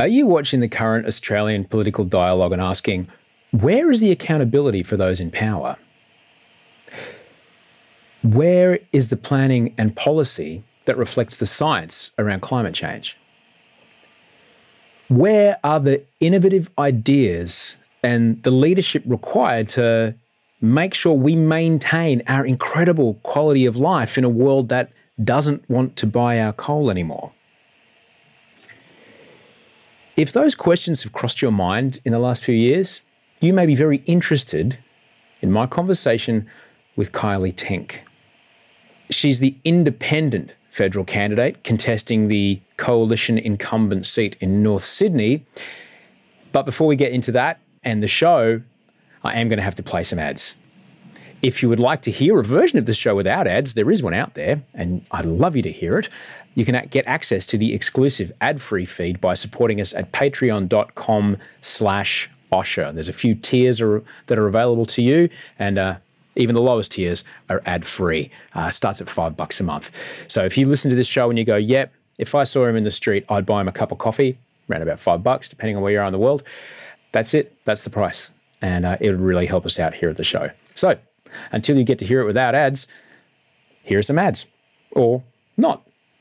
Are you watching the current Australian political dialogue and asking, where is the accountability for those in power? Where is the planning and policy that reflects the science around climate change? Where are the innovative ideas and the leadership required to make sure we maintain our incredible quality of life in a world that doesn't want to buy our coal anymore? If those questions have crossed your mind in the last few years, you may be very interested in my conversation with Kylea Tink. She's the independent federal candidate contesting the coalition incumbent seat in North Sydney. But before we get into that and the show, I am going to have to play some ads. If you would like to hear a version of the show without ads, there is one out there, and I'd love you to hear it. You can get access to the exclusive ad-free feed by supporting us at patreon.com slash Osher. There's a few tiers are, that are available to you, and uh, even the lowest tiers are ad-free. Uh, starts at five bucks a month. So if you listen to this show and you go, yep, if I saw him in the street, I'd buy him a cup of coffee, around about five bucks, depending on where you are in the world. That's it. That's the price. And uh, it would really help us out here at the show. So until you get to hear it without ads, here are some ads. Or not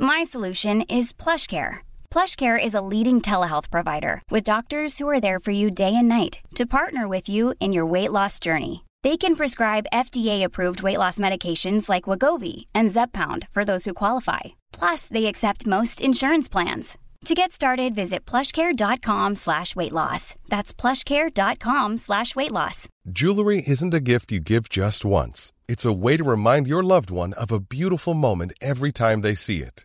My solution is PlushCare. PlushCare is a leading telehealth provider with doctors who are there for you day and night to partner with you in your weight loss journey. They can prescribe FDA-approved weight loss medications like Wegovy and Zepbound for those who qualify. Plus, they accept most insurance plans. To get started, visit plushcare.com slash weight loss. That's plushcare.com slash weight loss. Jewelry isn't a gift you give just once. It's a way to remind your loved one of a beautiful moment every time they see it.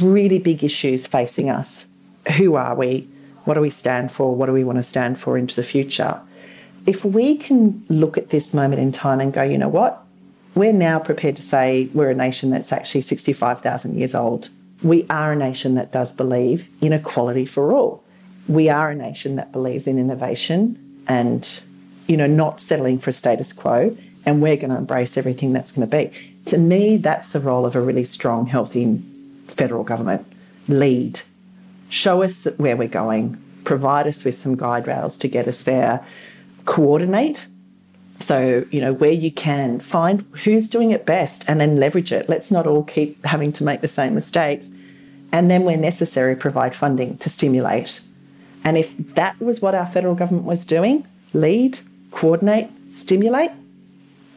really big issues facing us. Who are we? What do we stand for? What do we want to stand for into the future? If we can look at this moment in time and go, you know what? We're now prepared to say we're a nation that's actually 65,000 years old. We are a nation that does believe in equality for all. We are a nation that believes in innovation and, you know, not settling for a status quo. And we're going to embrace everything that's going to be. To me, that's the role of a really strong, healthy federal government. Lead. Show us where we're going. Provide us with some guide rails to get us there. Coordinate. So, you know, where you can, find who's doing it best and then leverage it. Let's not all keep having to make the same mistakes. And then, where necessary, provide funding to stimulate. And if that was what our federal government was doing lead, coordinate, stimulate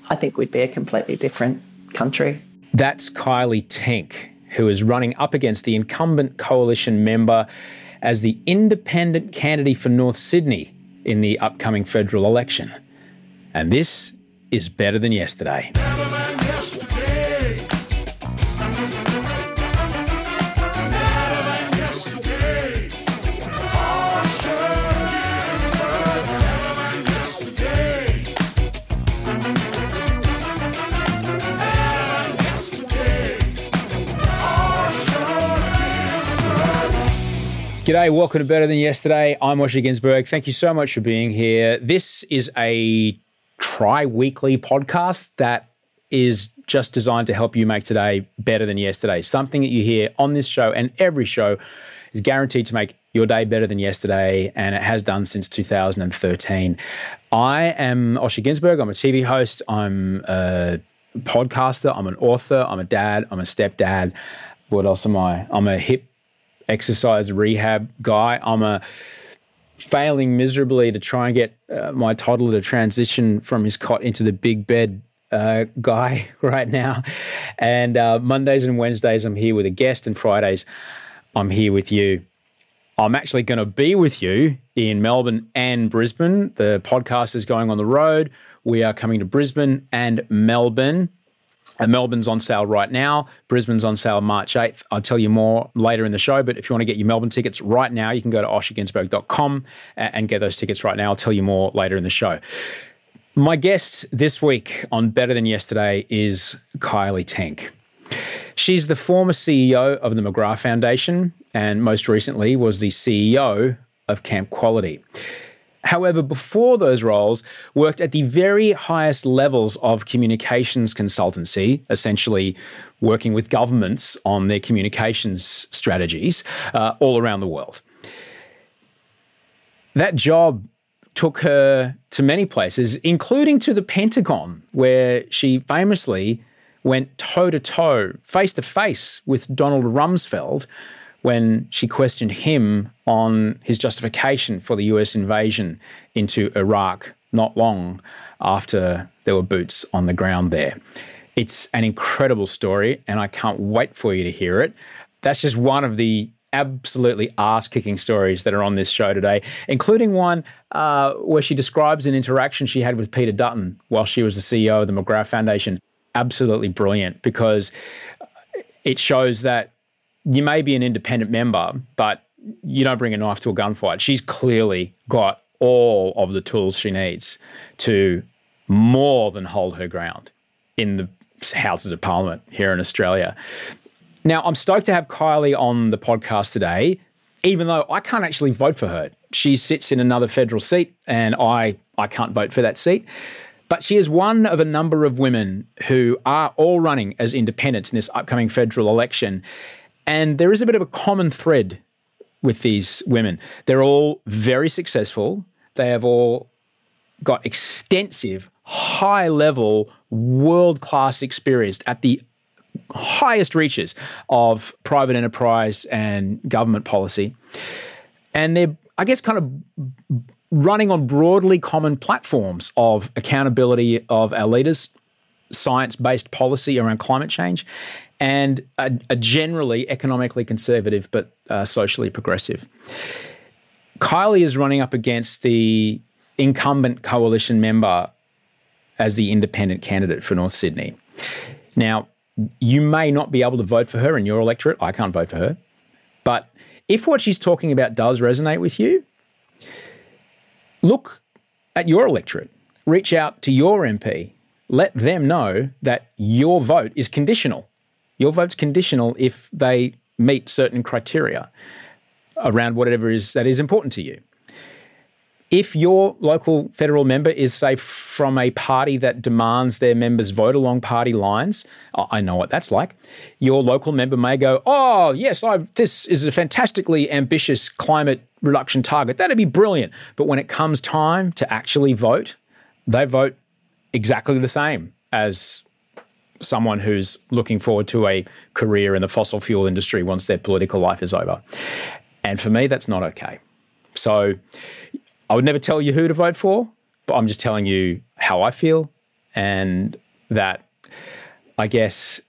I think we'd be a completely different country. That's Kylea Tink, who is running up against the incumbent coalition member as the independent candidate for North Sydney in the upcoming federal election. And this is better than yesterday. G'day, welcome to Better Than Yesterday. I'm Osher Günsberg. Thank you so much for being here. This is a tri weekly podcast that is just designed to help you make today better than yesterday. Something that you hear on this show and every show is guaranteed to make your day better than yesterday, and it has done since 2013. I am Osher Günsberg. I'm a TV host. I'm a podcaster. I'm an author. I'm a dad. I'm a stepdad. What else am I? I'm a hip exercise rehab guy. I'm a failing miserably to try and get uh, my toddler to transition from his cot into the big bed uh, guy right now. And uh, Mondays and Wednesdays, I'm here with a guest, and Fridays, I'm here with you. I'm actually going to be with you in Melbourne and Brisbane. The podcast is going on the road. We are coming to Brisbane and Melbourne. And Melbourne's on sale right now. Brisbane's on sale March 8th. I'll tell you more later in the show. But if you want to get your Melbourne tickets right now, you can go to oshergunsberg.com uh, and get those tickets right now. I'll tell you more later in the show. My guest this week on Better Than Yesterday is Kylea Tink. She's the former CEO of the McGrath Foundation and most recently was the CEO of Camp Quality. However, before those roles, worked at the very highest levels of communications consultancy, essentially working with governments on their communications strategies uh, all around the world. That job took her to many places, including to the Pentagon, where she famously went toe to toe, face to face with Donald Rumsfeld when she questioned him on his justification for the US invasion into Iraq not long after there were boots on the ground there. It's an incredible story, and I can't wait for you to hear it. That's just one of the absolutely ass kicking stories that are on this show today, including one uh, where she describes an interaction she had with Peter Dutton while she was the CEO of the McGrath Foundation. Absolutely brilliant because it shows that you may be an independent member, but you don't bring a knife to a gunfight. She's clearly got all of the tools she needs to more than hold her ground in the Houses of Parliament here in Australia. Now, I'm stoked to have Kylea on the podcast today, even though I can't actually vote for her. She sits in another federal seat, and I, I can't vote for that seat. But she is one of a number of women who are all running as independents in this upcoming federal election. And there is a bit of a common thread with these women. They're all very successful. They have all got extensive, high level, world class experience at the highest reaches of private enterprise and government policy. And they're, I guess, kind of running on broadly common platforms of accountability of our leaders, science based policy around climate change, and a, a generally economically conservative but uh, socially progressive. Kylea is running up against the incumbent coalition member as the independent candidate for North Sydney. Now, you may not be able to vote for her in your electorate. I can't vote for her. But if what she's talking about does resonate with you, look at your electorate. Reach out to your MP. Let them know that your vote is conditional. Your vote's conditional if they meet certain criteria around whatever is that is important to you. If your local federal member is, say, from a party that demands their members vote along party lines, I know what that's like. Your local member may go, "Oh, yes, I've, this is a fantastically ambitious climate reduction target. That'd be brilliant." But when it comes time to actually vote, they vote exactly the same as someone who's looking forward to a career in the fossil fuel industry once their political life is over. And for me, that's not okay. So I would never tell you who to vote for, but I'm just telling you how I feel and that I guess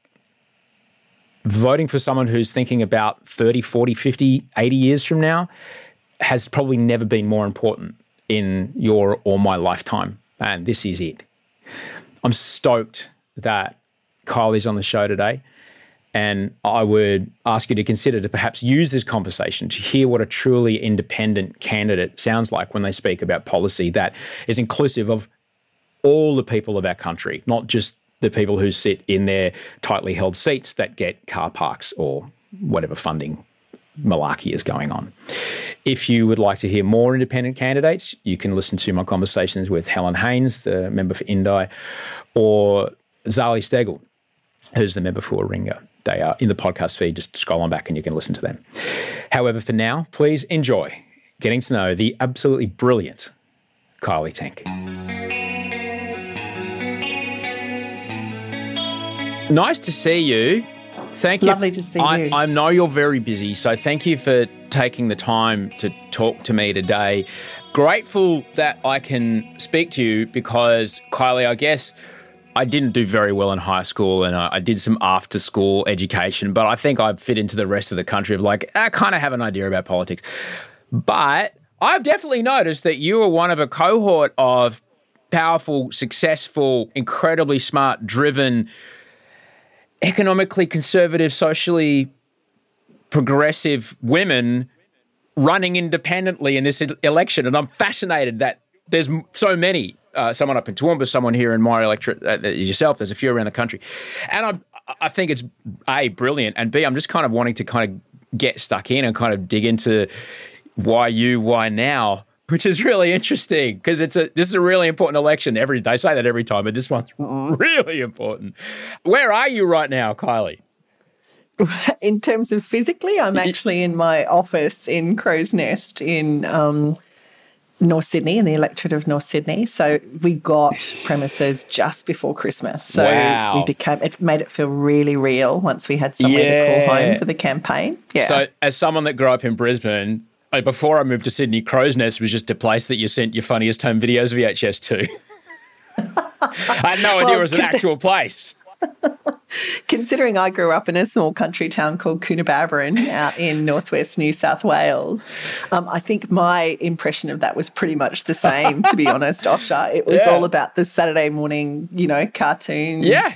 voting for someone who's thinking about 30, 40, 50, 80 years from now has probably never been more important in your or my lifetime. And this is it. I'm stoked that Kylea's on the show today. And I would ask you to consider to perhaps use this conversation to hear what a truly independent candidate sounds like when they speak about policy that is inclusive of all the people of our country, not just the people who sit in their tightly held seats that get car parks or whatever funding malarkey is going on. If you would like to hear more independent candidates, you can listen to my conversations with Helen Haines, the member for Indi, or Zali Steggall, who's the member for Warringah. They are in the podcast feed. Just scroll on back and you can listen to them. However, for now, please enjoy getting to know the absolutely brilliant Kylea Tink. Nice to see you. Thank you. Lovely to see I, you. I know you're very busy, so thank you for taking the time to talk to me today. Grateful that I can speak to you because, Kylea, I guess I didn't do very well in high school and I, I did some after school education, but I think I fit into the rest of the country of like, I kind of have an idea about politics. But I've definitely noticed that you are one of a cohort of powerful, successful, incredibly smart, driven, economically conservative, socially progressive women running independently in this election. And I'm fascinated that there's so many. Uh, someone up in Toowoomba, someone here in my electorate, uh, yourself. There's a few around the country, and I, I think it's a brilliant, and b, I'm just kind of wanting to kind of get stuck in and kind of dig into why you, why now, which is really interesting because it's a this is a really important election. Every they say that every time, but this one's really important. Where are you right now, Kylea? in terms of physically, I'm actually in my office in Crow's Nest in um, North Sydney, in the electorate of North Sydney. So we got premises just before Christmas. So Wow. we became it made it feel really real once we had somewhere to call home for the campaign. Yeah. So, as someone that grew up in Brisbane, uh, before I moved to Sydney, Crow's Nest was just a place that you sent your funniest home videos VHS to. I had no idea it was an actual place. Considering I grew up in a small country town called Coonabarabran out in northwest New South Wales, um, I think my impression of that was pretty much the same, to be honest, Osher. It was Yeah. all about the Saturday morning, you know, cartoons Yeah.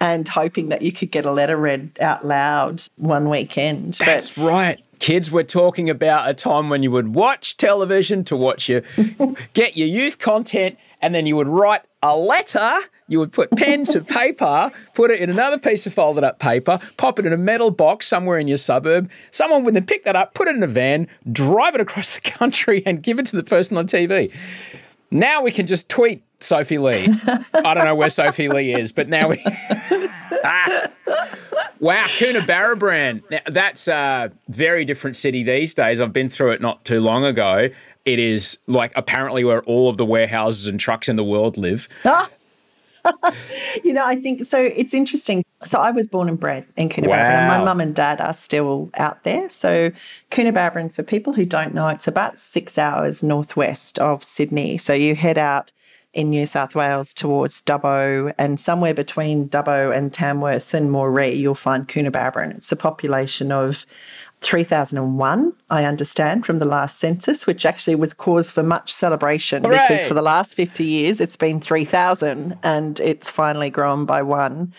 and hoping that you could get a letter read out loud one weekend. That's but right. Kids, we're talking about a time when you would watch television to watch your get your youth content, and then you would write a letter. You would put pen to paper, put it in another piece of folded up paper, pop it in a metal box somewhere in your suburb. Someone would then pick that up, put it in a van, drive it across the country, and give it to the person on TV. Now we can just tweet Sophie Lee. I don't know where Sophie Lee is, but now we. Wow, Coonabarabran. Now, that's a very different city these days. I've been through it not too long ago. It is like apparently where all of the warehouses and trucks in the world live. You know, I think so. It's interesting. So I was born and bred in Coonabarabran, Wow. my mum and dad are still out there. So Coonabarabran, for people who don't know, it's about six hours northwest of Sydney. So you head out in New South Wales towards Dubbo, and somewhere between Dubbo and Tamworth and Moree, you'll find Coonabarabran. It's a population of 3001, I understand, from the last census, which actually was cause for much celebration because for the last 50 years it's been 3,000 and it's finally grown by one.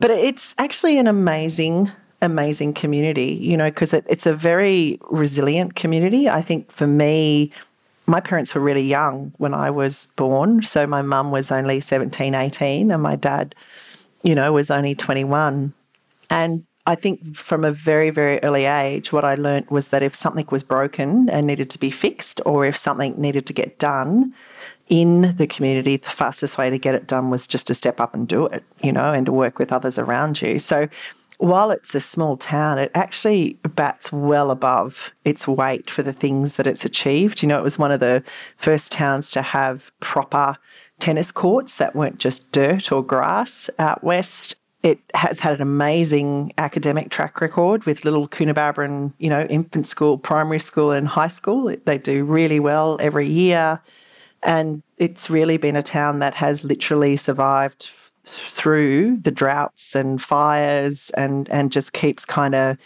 But it's actually an amazing, amazing community, you know, because it, it's a very resilient community. I think for me, my parents were really young when I was born. So my mum was only 17, 18, and my dad, you know, was only 21. And I think from a very, very early age, what I learnt was that if something was broken and needed to be fixed, or if something needed to get done in the community, the fastest way to get it done was just to step up and do it, you know, and to work with others around you. So while it's a small town, it actually bats well above its weight for the things that it's achieved. You know, it was one of the first towns to have proper tennis courts that weren't just dirt or grass out west. It has had an amazing academic track record with little Coonabarabran, you know, infant school, primary school, and high school. They do really well every year. And it's really been a town that has literally survived through the droughts and fires and, and just keeps kind of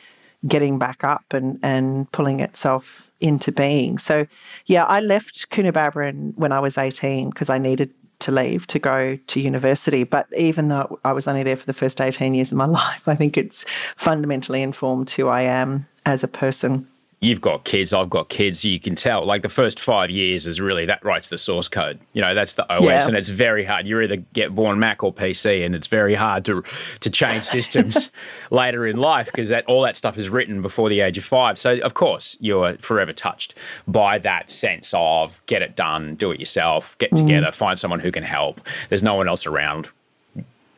getting back up and, and pulling itself into being. So, yeah, I left Coonabarabran when I was 18 because I needed to leave to go to university. But even though I was only there for the first 18 years of my life, I think it's fundamentally informed who I am as a person. You've got kids, I've got kids. You can tell, like the first five years is really that writes the source code. You know, that's the OS, Yeah. and it's very hard. You either get born Mac or PC, and it's very hard to to change systems later in life because that all that stuff is written before the age of five. So of course you're forever touched by that sense of get it done, do it yourself, get mm. together, find someone who can help. There's no one else around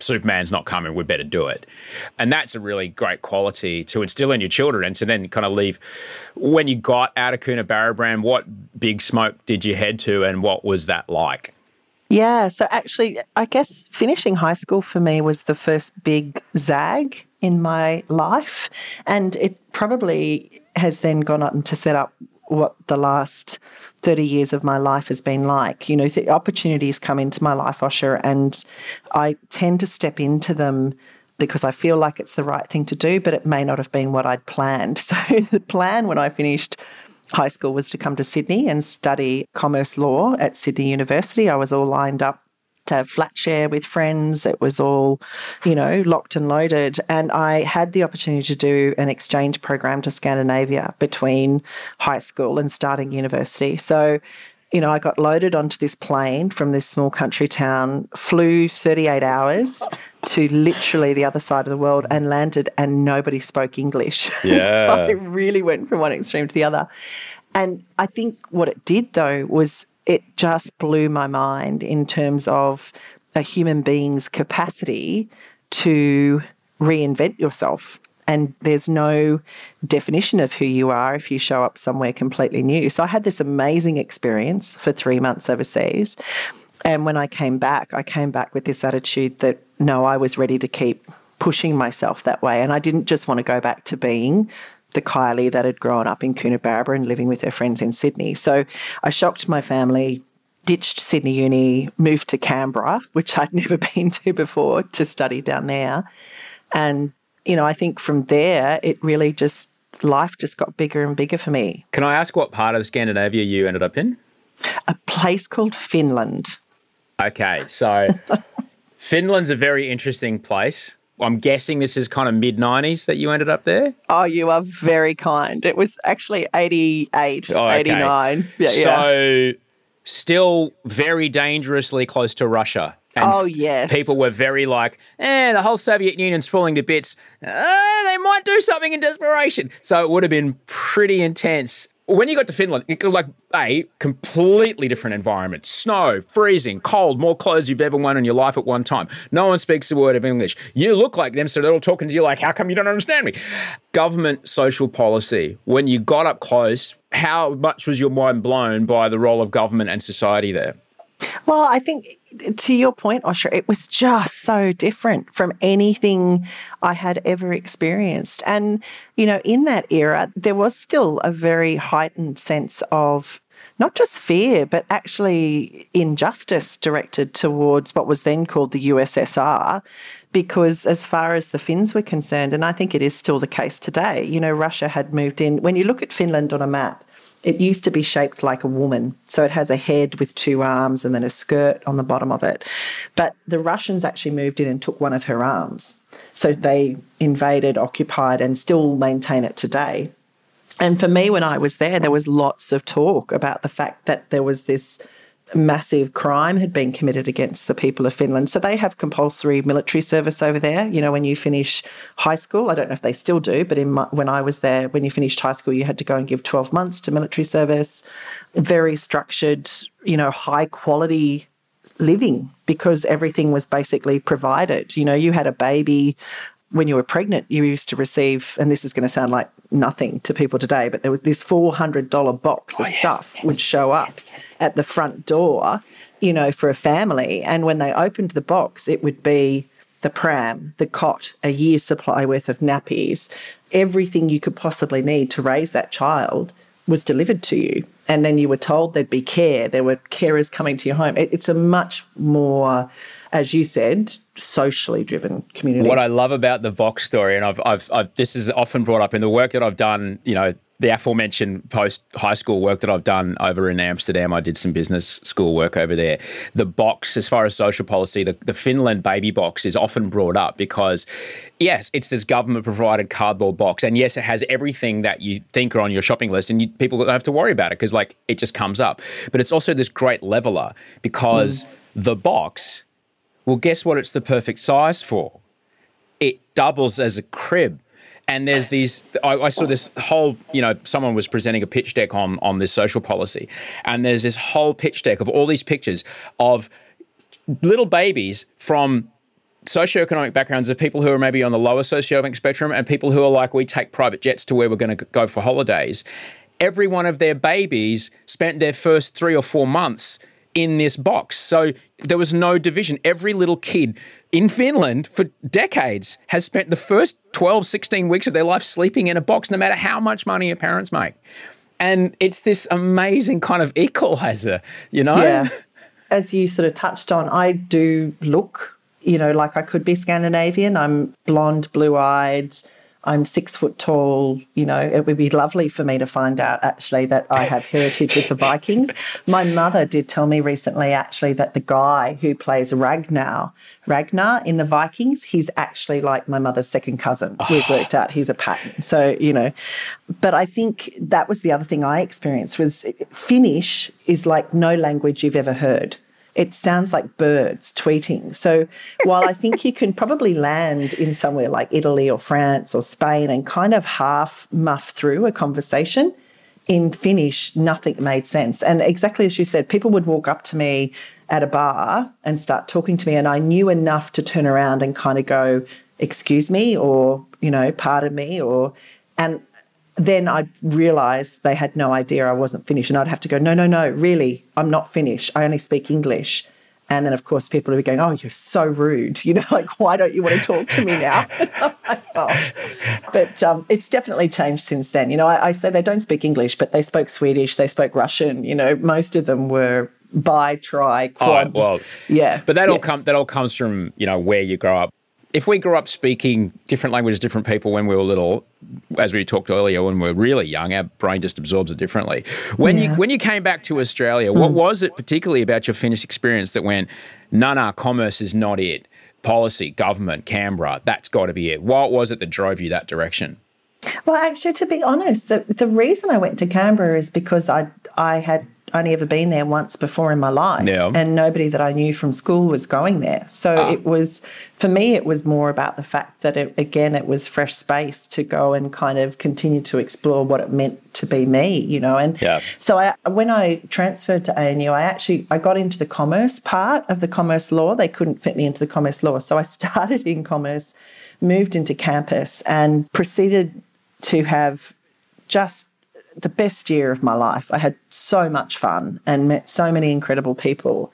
Superman's not coming, we better do it. And that's a really great quality to instill in your children and to then kind of leave. When you got out of Coonabarabran, what big smoke did you head to and what was that like? Yeah, so actually, I guess finishing high school for me was the first big zag in my life. And it probably has then gone on to set up what the last 30 years of my life has been like. You know, the opportunities come into my life, Osher, and I tend to step into them because I feel like it's the right thing to do, but it may not have been what I'd planned. So the plan when I finished high school was to come to Sydney and study commerce law at Sydney University. I was all lined up to flat share with friends. It was all, you know, locked and loaded. And I had the opportunity to do an exchange program to Scandinavia between high school and starting university. So, you know, I got loaded onto this plane from this small country town, flew 38 hours to literally the other side of the world and landed, and nobody spoke English. Yeah. so I really went from one extreme to the other. And I think what it did, though, was it just blew my mind in terms of a human being's capacity to reinvent yourself. And there's no definition of who you are if you show up somewhere completely new. So I had this amazing experience for three months overseas. And when I came back, I came back with this attitude that no, I was ready to keep pushing myself that way. And I didn't just want to go back to being the Kylea that had grown up in Coonabarabran and living with her friends in Sydney. So I shocked my family, ditched Sydney Uni, moved to Canberra, which I'd never been to before, to study down there. And, you know, I think from there, it really just, life just got bigger and bigger for me. Can I ask what part of Scandinavia you ended up in? A place called Finland. Okay, so Finland's a very interesting place. I'm guessing this is kind of mid 90s that you ended up there. Oh, you are very kind. It was actually 88, Oh, okay. 89. Yeah, yeah. So, still very dangerously close to Russia. And oh, yes. People were very like, eh, the whole Soviet Union's falling to bits. Uh, they might do something in desperation. So it would have been pretty intense. When you got to Finland, it like a completely different environment. Snow, freezing, cold, more clothes you've ever worn in your life at one time. No one speaks a word of English. You look like them, so they're all talking to you like, how come you don't understand me? Government social policy. When you got up close, how much was your mind blown by the role of government and society there? Well, I think to your point, Osher, it was just so different from anything I had ever experienced. And, you know, in that era, there was still a very heightened sense of not just fear, but actually injustice directed towards what was then called the USSR. Because as far as the Finns were concerned, and I think it is still the case today, you know, Russia had moved in. When you look at Finland on a map, it used to be shaped like a woman. So it has a head with two arms and then a skirt on the bottom of it. But the Russians actually moved in and took one of her arms. So they invaded, occupied, and still maintain it today. And for me, when I was there, there was lots of talk about the fact that there was this massive crime had been committed against the people of Finland. So they have compulsory military service over there. You know, when you finish high school, I don't know if they still do, but in my, when I was there, when you finished high school, you had to go and give 12 months to military service. Very structured, you know, high quality living because everything was basically provided. You know, you had a baby when you were pregnant, you used to receive, and this is going to sound like nothing to people today, but there was this $400 box of oh, stuff would show up at the front door, you know, for a family. And when they opened the box, it would be the pram, the cot, a year's supply worth of nappies, everything you could possibly need to raise that child was delivered to you. And then you were told there'd be care, there were carers coming to your home. It, it's a much more, as you said, socially driven community. What I love about the Vox story, and I've, I've, I've, this is often brought up in the work that I've done, you know, the aforementioned post high school work that I've done over in Amsterdam. I did some business school work over there. The box, as far as social policy, the, the Finland baby box is often brought up because, yes, it's this government provided cardboard box. And yes, it has everything that you think are on your shopping list, and you, people don't have to worry about it because, like, it just comes up. But it's also this great leveler because mm. the box, well, guess what it's the perfect size for? It doubles as a crib and there's these I, I, saw this whole you know someone was presenting a pitch deck on on this social policy and there's this whole pitch deck of all these pictures of little babies from socioeconomic backgrounds of people who are maybe on the lower socioeconomic spectrum and people who are like, we take private jets to where we're going to go for holidays. Every one of their babies spent their first three or four months in this box. So there was no division. Every little kid in Finland for decades has spent the first 12, 16 weeks of their life sleeping in a box, no matter how much money your parents make. And it's this amazing kind of equalizer, you know? Yeah. As you sort of touched on, I do look, you know, like I could be Scandinavian. I'm blonde, blue eyed, I'm six foot tall. You know, it would be lovely for me to find out actually that I have heritage with the Vikings. My mother did tell me recently actually that the guy who plays Ragnar, Ragnar in the Vikings, he's actually like my mother's second cousin. Oh. We've worked out he's a pattern. So, you know, but I think that was the other thing I experienced was Finnish is like no language you've ever heard it sounds like birds tweeting. So while I think you can probably land in somewhere like Italy or France or Spain and kind of half muff through a conversation, in Finnish, nothing made sense. And exactly as you said, people would walk up to me at a bar and start talking to me, and I knew enough to turn around and kind of go, excuse me, or, you know, pardon me, or, and then I'd realize they had no idea I wasn't Finnish. And I'd have to go, no, no, no, really, I'm not Finnish. I only speak English. And then, of course, people would be going, oh, you're so rude. You know, like, why don't you want to talk to me now? oh. But um, it's definitely changed since then. You know, I, I say they don't speak English, but they spoke Swedish, they spoke Russian. You know, most of them were bi, tri, quad. Oh, well, yeah. But that yeah. all come that all comes from you know where you grow up if we grew up speaking different languages, different people when we were little, as we talked earlier, when we are really young, our brain just absorbs it differently. When yeah. you when you came back to Australia, mm. what was it particularly about your Finnish experience that went, no, no, commerce is not it. Policy, government, Canberra, that's got to be it. What was it that drove you that direction? Well, actually, to be honest, the, the reason I went to Canberra is because I I had only ever been there once before in my life. Yeah. And nobody that I knew from school was going there. So ah. it was, for me, it was more about the fact that, it, again, it was fresh space to go and kind of continue to explore what it meant to be me, you know. And yeah. so I, when I transferred to ANU, I actually, I got into the commerce part of the commerce law. They couldn't fit me into the commerce law. So I started in commerce, moved into campus and proceeded to have just the best year of my life. I had so much fun and met so many incredible people,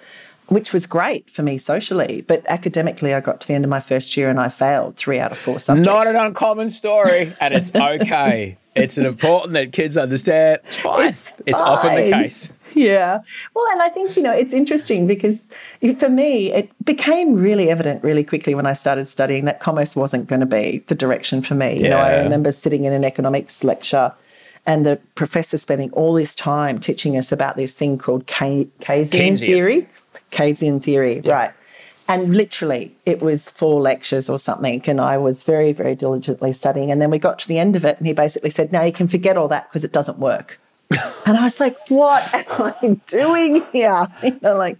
which was great for me socially. But academically, I got to the end of my first year and I failed three out of four subjects. Not an uncommon story, and it's okay. it's important that kids understand. It's fine. It's, it's often the case. Yeah. Well, and I think, you know, it's interesting because for me, it became really evident really quickly when I started studying that commerce wasn't going to be the direction for me. You yeah. know, I remember sitting in an economics lecture and the professor spending all this time teaching us about this thing called K- Keynesian, theory. Keynesian theory, yeah. right. And literally, it was four lectures or something. And I was very, very diligently studying. And then we got to the end of it, and he basically said, Now you can forget all that because it doesn't work. and I was like, What am I doing here? You know, like,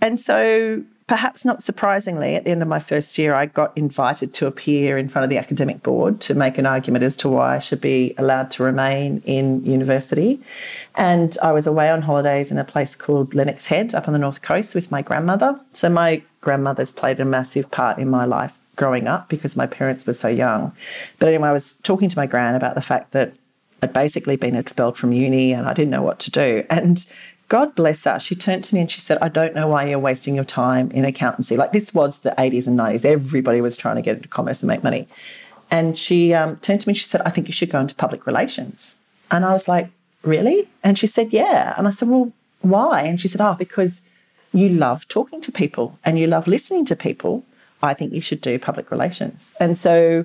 and so Perhaps not surprisingly, at the end of my first year, I got invited to appear in front of the academic board to make an argument as to why I should be allowed to remain in university. And I was away on holidays in a place called Lennox Head up on the north coast with my grandmother. So my grandmother's played a massive part in my life growing up because my parents were so young. But anyway, I was talking to my gran about the fact that I'd basically been expelled from uni and I didn't know what to do. And God bless her. She turned to me and she said, I don't know why you're wasting your time in accountancy. Like this was the 80s and 90s. Everybody was trying to get into commerce and make money. And she um, turned to me and she said, I think you should go into public relations. And I was like, Really? And she said, Yeah. And I said, Well, why? And she said, Oh, because you love talking to people and you love listening to people. I think you should do public relations. And so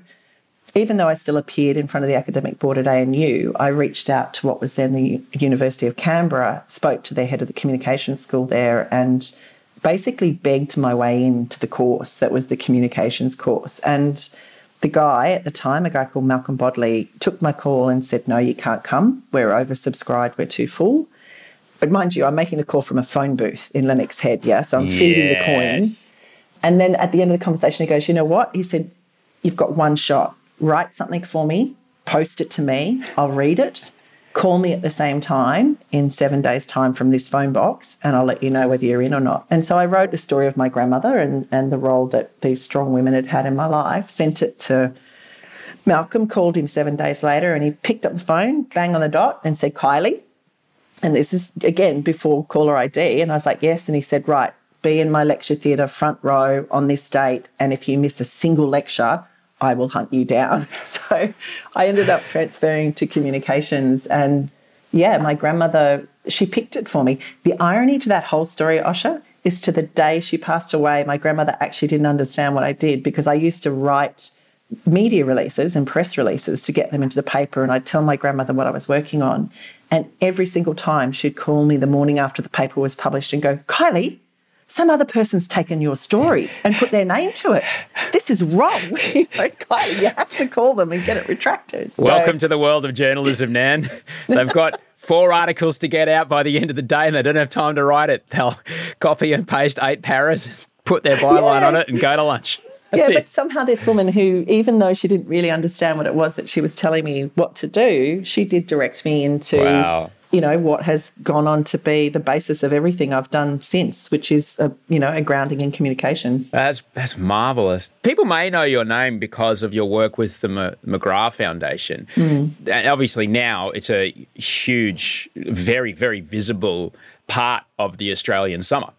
even though I still appeared in front of the academic board at ANU, I reached out to what was then the University of Canberra, spoke to their head of the communications school there, and basically begged my way into the course that was the communications course. And the guy at the time, a guy called Malcolm Bodley, took my call and said, No, you can't come. We're oversubscribed, we're too full. But mind you, I'm making the call from a phone booth in Lennox Head, yeah? So I'm yes. feeding the coin. And then at the end of the conversation, he goes, You know what? He said, You've got one shot write something for me, post it to me, I'll read it, call me at the same time in seven days' time from this phone box, and I'll let you know whether you're in or not. And so I wrote the story of my grandmother and, and the role that these strong women had had in my life, sent it to Malcolm, called him seven days later, and he picked up the phone, bang on the dot, and said, Kylea. And this is again before caller ID. And I was like, yes. And he said, right, be in my lecture theatre front row on this date. And if you miss a single lecture, I will hunt you down. So I ended up transferring to communications. And yeah, my grandmother, she picked it for me. The irony to that whole story, Osher, is to the day she passed away, my grandmother actually didn't understand what I did because I used to write media releases and press releases to get them into the paper. And I'd tell my grandmother what I was working on. And every single time she'd call me the morning after the paper was published and go, Kylea, some other person's taken your story and put their name to it. This is wrong. you, know, Kylea, you have to call them and get it retracted. So, Welcome to the world of journalism, Nan. They've got four articles to get out by the end of the day and they don't have time to write it. They'll copy and paste eight paras, put their byline yeah. on it, and go to lunch. That's yeah, it. but somehow this woman who, even though she didn't really understand what it was that she was telling me what to do, she did direct me into, wow. You know, what has gone on to be the basis of everything I've done since, which is, a, you know, a grounding in communications. That's that's marvelous. People may know your name because of your work with the McGrath Foundation. Mm. And obviously, now it's a huge, very, very visible part of the Australian summer.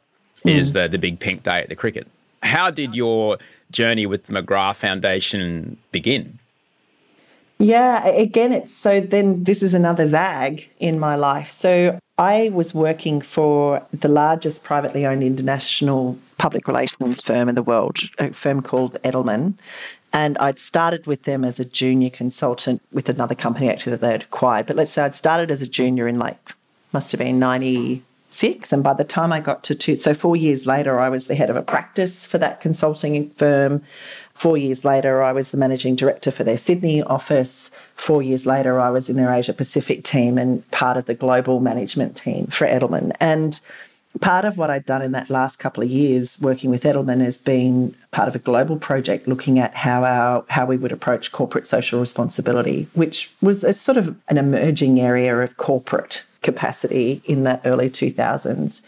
Mm. Is the the big pink day at the cricket? How did your journey with the McGrath Foundation begin? Yeah, again, it's so then this is another zag in my life. So I was working for the largest privately owned international public relations firm in the world, a firm called Edelman. And I'd started with them as a junior consultant with another company actually that they had acquired. But let's say I'd started as a junior in like, must have been 90, six. And by the time I got to two, so four years later, I was the head of a practice for that consulting firm. Four years later, I was the managing director for their Sydney office. Four years later, I was in their Asia Pacific team and part of the global management team for Edelman. And part of what I'd done in that last couple of years working with Edelman has been part of a global project looking at how our how we would approach corporate social responsibility, which was a sort of an emerging area of corporate capacity in the early 2000s.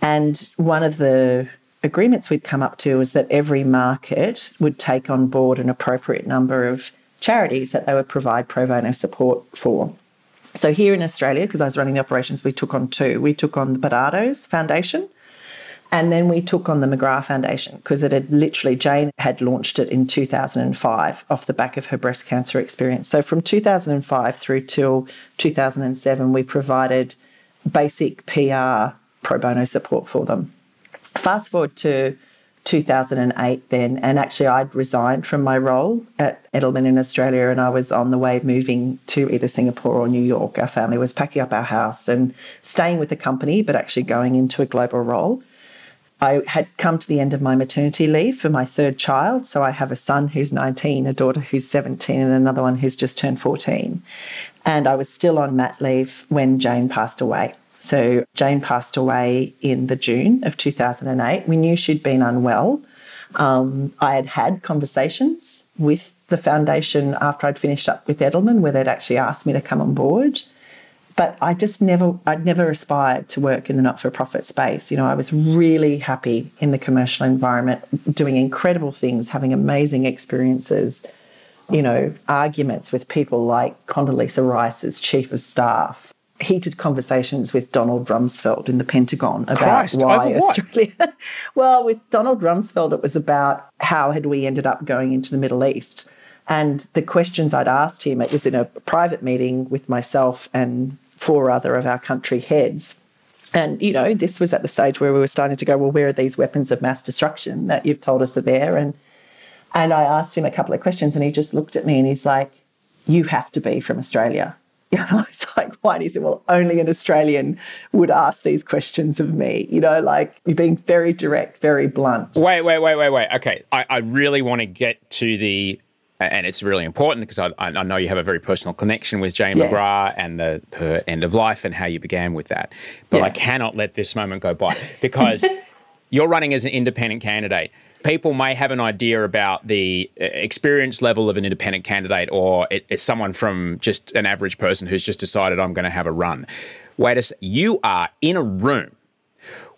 And one of the agreements we'd come up to was that every market would take on board an appropriate number of charities that they would provide pro bono support for. So here in Australia, because I was running the operations, we took on two. We took on the Barbados Foundation, and then we took on the McGrath Foundation because it had literally, Jane had launched it in 2005 off the back of her breast cancer experience. So from 2005 through till 2007, we provided basic PR pro bono support for them. Fast forward to 2008 then, and actually I'd resigned from my role at Edelman in Australia and I was on the way moving to either Singapore or New York. Our family was packing up our house and staying with the company, but actually going into a global role. I had come to the end of my maternity leave for my third child. So I have a son who's 19, a daughter who's 17, and another one who's just turned 14. And I was still on mat leave when Jane passed away. So Jane passed away in the June of 2008. We knew she'd been unwell. Um, I had had conversations with the foundation after I'd finished up with Edelman, where they'd actually asked me to come on board but I just never, I'd never aspired to work in the not for profit space. You know, I was really happy in the commercial environment, doing incredible things, having amazing experiences, you know, arguments with people like Condoleezza Rice as chief of staff, heated conversations with Donald Rumsfeld in the Pentagon about Christ, why Australia. well, with Donald Rumsfeld, it was about how had we ended up going into the Middle East. And the questions I'd asked him, it was in a private meeting with myself and four other of our country heads. And, you know, this was at the stage where we were starting to go, well, where are these weapons of mass destruction that you've told us are there? And and I asked him a couple of questions and he just looked at me and he's like, You have to be from Australia. Know, I was like, why? And he said, Well, only an Australian would ask these questions of me. You know, like you're being very direct, very blunt. Wait, wait, wait, wait, wait. Okay. I, I really want to get to the and it's really important because I, I, know you have a very personal connection with Jane yes. McGrath and the her end of life and how you began with that. But yeah. I cannot let this moment go by because you're running as an independent candidate. people may have an idea about the uh, experience level of an independent candidate or it, it's someone from just an average person who's just decided I'm going to have a run. Wait a sec. You are in a room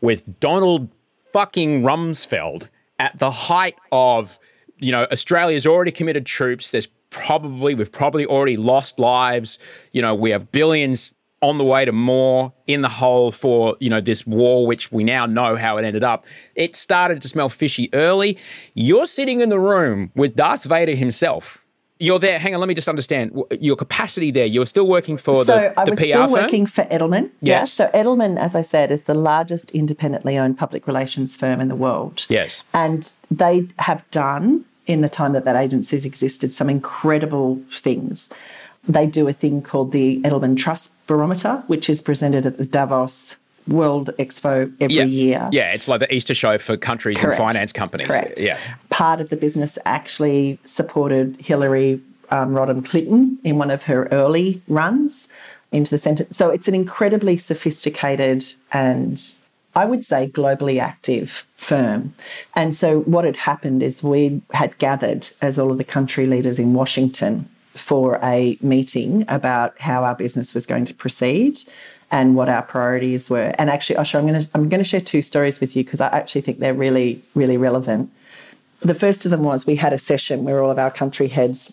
with Donald fucking Rumsfeld at the height of, you know, Australia's already committed troops. There's probably, we've probably already lost lives. You know, we have billions on the way to more in the hole for you know this war which we now know how it ended up it started to smell fishy early you're sitting in the room with darth vader himself you're there hang on let me just understand your capacity there you're still working for so the, I was PR still firm? working for Edelman. Yeah. So Edelman, as I said, is the largest independently owned public relations firm in the world. Yes. And they have done, in the time that that agency's existed, some incredible things. They do a thing called the Edelman Trust Barometer, which is presented at the Davos World Expo every yeah. year. Yeah, it's like the Easter show for countries Correct. and finance companies. Correct. Yeah. Part of the business actually supported Hillary um, Rodham Clinton in one of her early runs into the Senate. So it's an incredibly sophisticated and I would say globally active firm. And so what had happened is we had gathered as all of the country leaders in Washington for a meeting about how our business was going to proceed and what our priorities were. And actually, Osher, I'm going to I'm going to share two stories with you because I actually think they're really really relevant. The first of them was we had a session where all of our country heads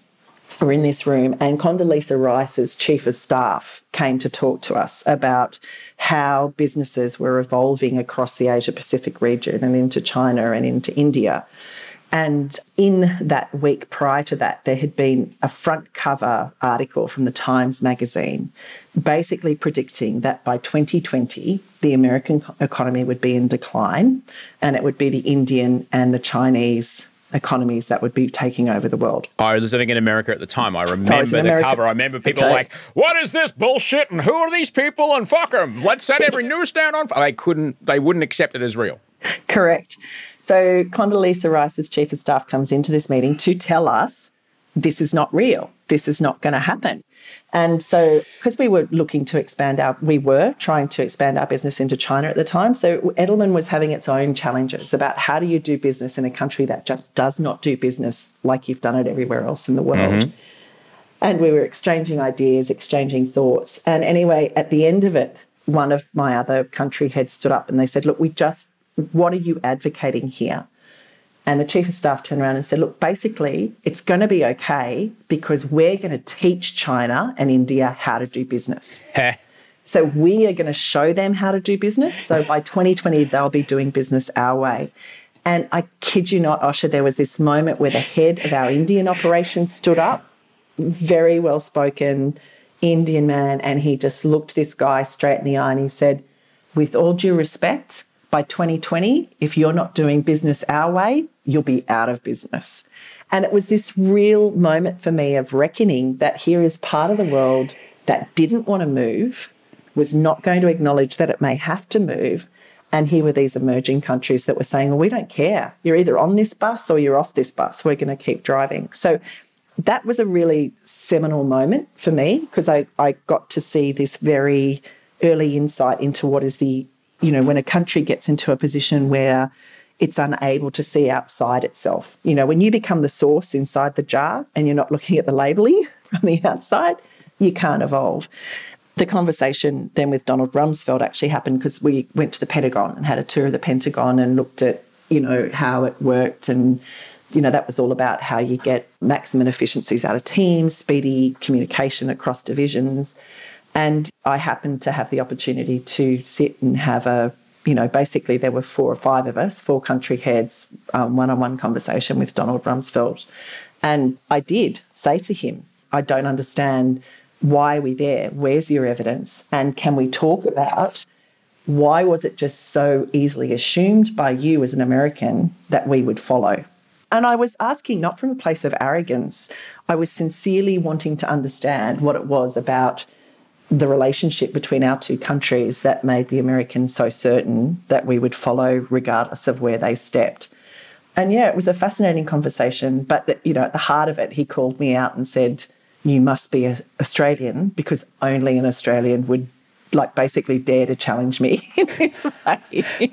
were in this room, and Condoleezza Rice's chief of staff came to talk to us about how businesses were evolving across the Asia Pacific region and into China and into India. And in that week prior to that, there had been a front cover article from the Times Magazine basically predicting that by 2020, the American economy would be in decline and it would be the Indian and the Chinese economies that would be taking over the world. I was living in America at the time. I remember in the cover. I remember people Okay. like, "What is this bullshit?" and "Who are these people?" and "Fuck them." Let's set every newsstand on. They couldn't. They wouldn't accept it as real. Correct. So Condoleezza Rice's chief of staff comes into this meeting to tell us this is not real. This is not going to happen. And so, because we were looking to expand our, we were trying to expand our business into China at the time. So Edelman was having its own challenges about how do you do business in a country that just does not do business like you've done it everywhere else in the world. Mm-hmm. And we were exchanging ideas, exchanging thoughts. And anyway, at the end of it, one of my other country heads stood up and they said, Look, we just, what are you advocating here? And the chief of staff turned around and said, Look, basically, it's going to be okay because we're going to teach China and India how to do business. So we are going to show them how to do business. So by 2020, they'll be doing business our way. And I kid you not, Osher, there was this moment where the head of our Indian operations stood up, very well spoken Indian man, and he just looked this guy straight in the eye and he said, With all due respect, by 2020, if you're not doing business our way, you'll be out of business. And it was this real moment for me of reckoning that here is part of the world that didn't want to move, was not going to acknowledge that it may have to move. And here were these emerging countries that were saying, well, we don't care. You're either on this bus or you're off this bus. We're going to keep driving. So that was a really seminal moment for me because I, I got to see this very early insight into what is the, you know, when a country gets into a position where it's unable to see outside itself. You know, when you become the source inside the jar and you're not looking at the labeling from the outside, you can't evolve. The conversation then with Donald Rumsfeld actually happened because we went to the Pentagon and had a tour of the Pentagon and looked at, you know, how it worked and you know, that was all about how you get maximum efficiencies out of teams, speedy communication across divisions. And I happened to have the opportunity to sit and have a, you know, basically there were four or five of us, four country heads, one on one conversation with Donald Rumsfeld. And I did say to him, I don't understand why are we there? Where's your evidence? And can we talk about why was it just so easily assumed by you as an American that we would follow? And I was asking not from a place of arrogance, I was sincerely wanting to understand what it was about the relationship between our two countries that made the Americans so certain that we would follow regardless of where they stepped. And yeah, it was a fascinating conversation. But you know, at the heart of it, he called me out and said, "You must be Australian because only an Australian would like basically dare to challenge me in this way."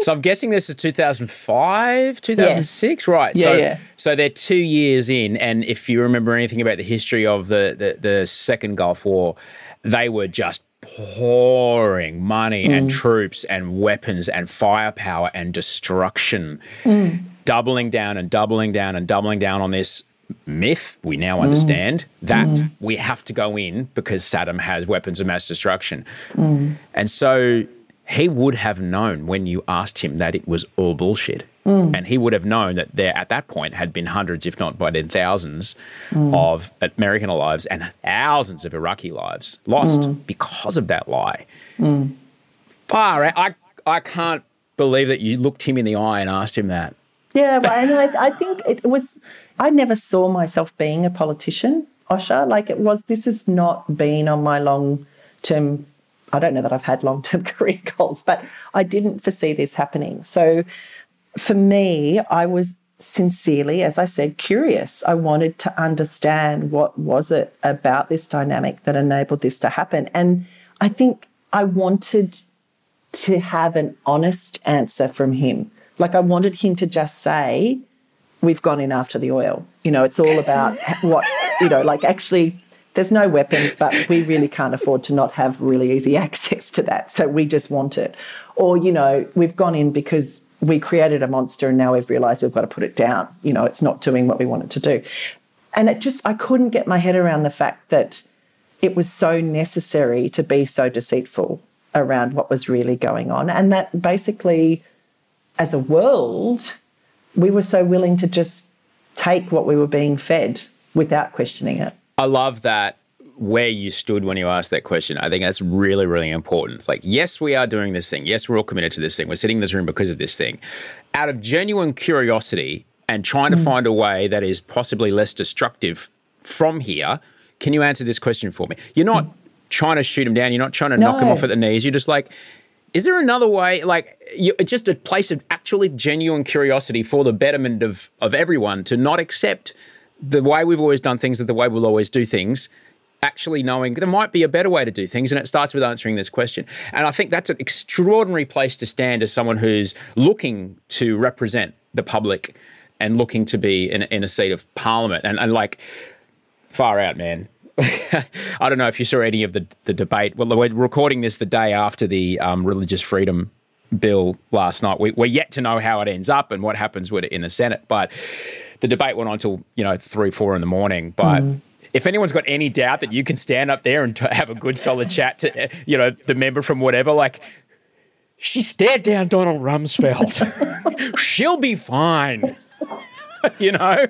So I'm guessing this is 2005, 2006, right? Yeah, so, yeah. so they're two years in, and if you remember anything about the history of the the, the Second Gulf War, they were just pouring money and mm. troops and weapons and firepower and destruction, mm. doubling down and doubling down and doubling down on this myth we now mm. understand that we have to go in because Saddam has weapons of mass destruction. And so he would have known when you asked him that it was all bullshit. Mm. And he would have known that there at that point had been hundreds, if not by then thousands, mm. of American lives and thousands of Iraqi lives lost mm. because of that lie. Far out. I, I can't believe that you looked him in the eye and asked him that. Yeah, well, and I, I think it was, I never saw myself being a politician, Osher. Like it was, this has not been on my long term, I don't know that I've had long term career goals, but I didn't foresee this happening. So for me, I was sincerely, as I said, curious. I wanted to understand what was it about this dynamic that enabled this to happen. And I think I wanted to have an honest answer from him. Like I wanted him to just say, we've gone in after the oil. You know, it's all about what, you know, like actually there's no weapons, but we really can't afford to not have really easy access to that. So we just want it. Or, you know, we've gone in because we created a monster and now we've realized we've got to put it down. You know, it's not doing what we want it to do. And it just, I couldn't get my head around the fact that it was so necessary to be so deceitful around what was really going on. And that basically, as a world, we were so willing to just take what we were being fed without questioning it. I love that where you stood when you asked that question. I think that's really, really important. It's like, yes, we are doing this thing. Yes, we're all committed to this thing. We're sitting in this room because of this thing. Out of genuine curiosity and trying to mm. find a way that is possibly less destructive from here, can you answer this question for me? You're not mm. trying to shoot him down. You're not trying to knock him off at the knees. You're just like, is there another way? Like, you, just a place of actually genuine curiosity for the betterment of of everyone to not accept the way we've always done things, the way we'll always do things. Actually, knowing there might be a better way to do things, and it starts with answering this question. And I think that's an extraordinary place to stand as someone who's looking to represent the public and looking to be in, in a seat of parliament. And, and like, far out, man. I don't know if you saw any of the, the debate. Well, we're recording this the day after the um, religious freedom bill last night. We, we're yet to know how it ends up and what happens with it in the Senate. But the debate went on till you know three, four in the morning. But mm. if anyone's got any doubt that you can stand up there and t- have a good, solid chat to you know the member from whatever, like she stared down Donald Rumsfeld. She'll be fine. you know,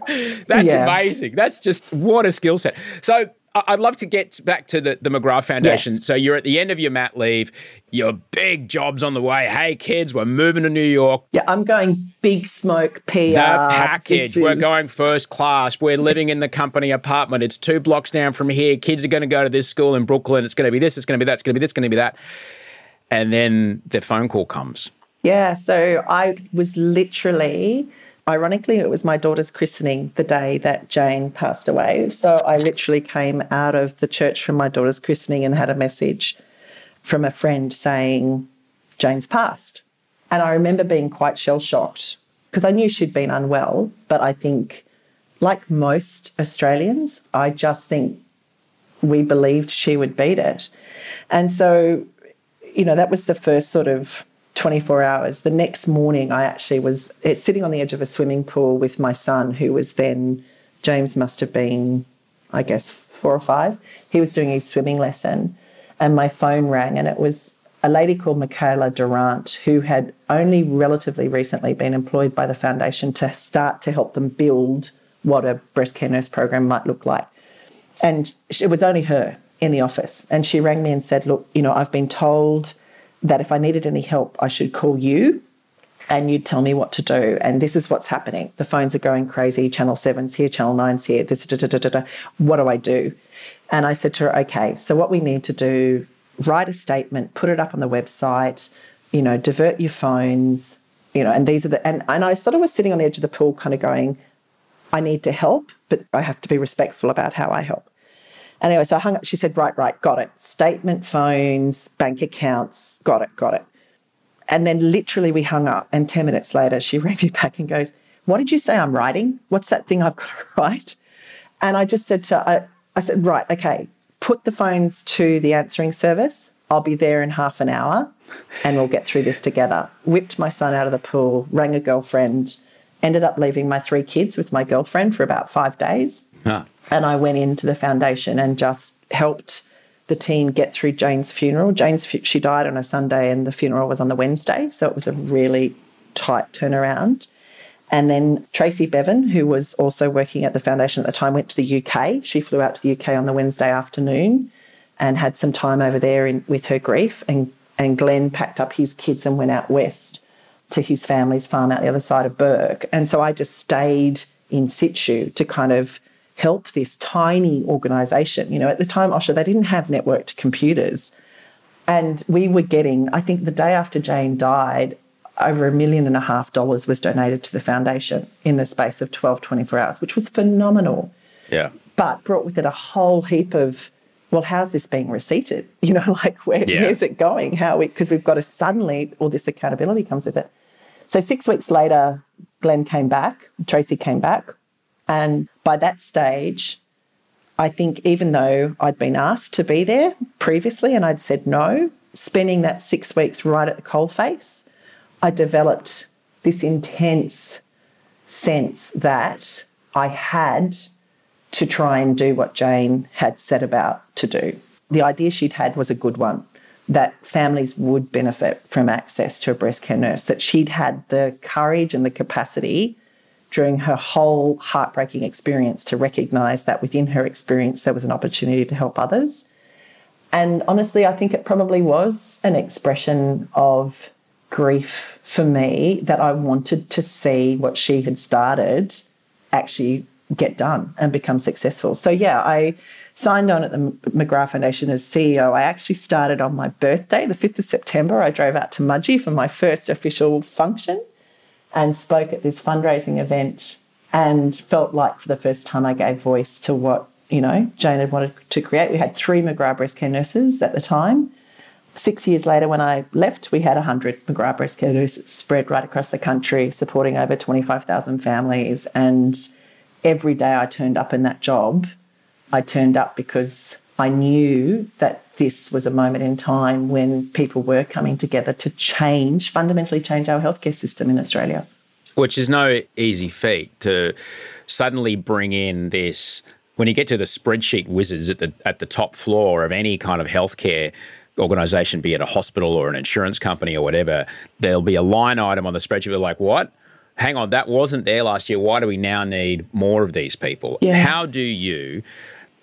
that's Yeah. amazing. That's just what a skill set. So I'd love to get back to the, the McGrath Foundation. Yes. So you're at the end of your mat leave, your big job's on the way. Hey, kids, we're moving to New York. Yeah, I'm going big smoke PR. The package. This We're going first class. We're living in the company apartment. It's two blocks down from here. Kids are going to go to this school in Brooklyn. It's going to be this. It's going to be that. It's going to be this. It's going to be that. And then the phone call comes. Yeah, so I was literally, ironically, it was my daughter's christening the day that Jane passed away. So I literally came out of the church from my daughter's christening and had a message from a friend saying, Jane's passed. And I remember being quite shell shocked because I knew she'd been unwell, but I think, like most Australians, I just think we believed she would beat it. And so you know, that was the first sort of 24 hours. The next morning, I actually was sitting on the edge of a swimming pool with my son, who was then, James must have been, I guess, four or five. He was doing his swimming lesson, and my phone rang, and it was a lady called Michaela Durant, who had only relatively recently been employed by the foundation to start to help them build what a breast care nurse program might look like. And it was only her in the office. And she rang me and said, Look, you know, I've been told that if I needed any help, I should call you and you'd tell me what to do. And this is what's happening. The phones are going crazy. Channel 7's here, Channel 9's here. This, da, da, da. What do I do? And I said to her, Okay, so what we need to do, write a statement, put it up on the website, you know, divert your phones, you know, and these are the, and, and I sort of was sitting on the edge of the pool kind of going, I need to help, but I have to be respectful about how I help. Anyway, so I hung up. She said, Right, right, got it. Statement phones, bank accounts, got it, got it. And then literally we hung up. And 10 minutes later, she rang me back and goes, What did you say I'm writing? What's that thing I've got to write? And I just said to her, I, I said, Right, okay, put the phones to the answering service. I'll be there in half an hour and we'll get through this together. Whipped my son out of the pool, rang a girlfriend, ended up leaving my three kids with my girlfriend for about five days. Ah. And I went into the foundation and just helped the team get through Jane's funeral. Jane's she died on a Sunday and the funeral was on the Wednesday, so it was a really tight turnaround. And then Tracy Bevan, who was also working at the foundation at the time, went to the UK. She flew out to the UK on the Wednesday afternoon and had some time over there in, with her grief. And, and Glenn packed up his kids and went out west to his family's farm out the other side of Bourke. And so I just stayed in situ to kind of help this tiny organisation. You know, at the time, Osher, they didn't have networked computers. And we were getting, I think the day after Jane died, over a million and a half dollars was donated to the foundation in the space of 12, 24 hours, which was phenomenal, Yeah. but brought with it a whole heap of, well, how's this being receipted? You know, like where, Yeah. where's it going? How we, because we've got to suddenly, all this accountability comes with it. So six weeks later, Glenn came back, Tracy came back. And by that stage, I think even though I'd been asked to be there previously and I'd said no, spending that six weeks right at the coalface, I developed this intense sense that I had to try and do what Jane had set about to do. The idea she'd had was a good one that families would benefit from access to a breast care nurse, that she'd had the courage and the capacity during her whole heartbreaking experience to recognize that within her experience there was an opportunity to help others. And honestly, I think it probably was an expression of grief for me that I wanted to see what she had started actually get done and become successful. So, yeah, I signed on at the McGrath Foundation as CEO. I actually started on my birthday, the 5th of September. I drove out to Mudgee for my first official function and spoke at this fundraising event and felt like for the first time I gave voice to what, you know, Jane had wanted to create. We had three McGrath breast care nurses at the time. Six years later, when I left, we had 100 McGrath breast care nurses spread right across the country, supporting over 25,000 families. And every day I turned up in that job, I turned up because I knew that this was a moment in time when people were coming together to change, fundamentally change our healthcare system in Australia. which is no easy feat to suddenly bring in this when you get to the spreadsheet wizards at the at the top floor of any kind of healthcare organization be it a hospital or an insurance company or whatever there'll be a line item on the spreadsheet where like what hang on that wasn't there last year why do we now need more of these people Yeah. how do you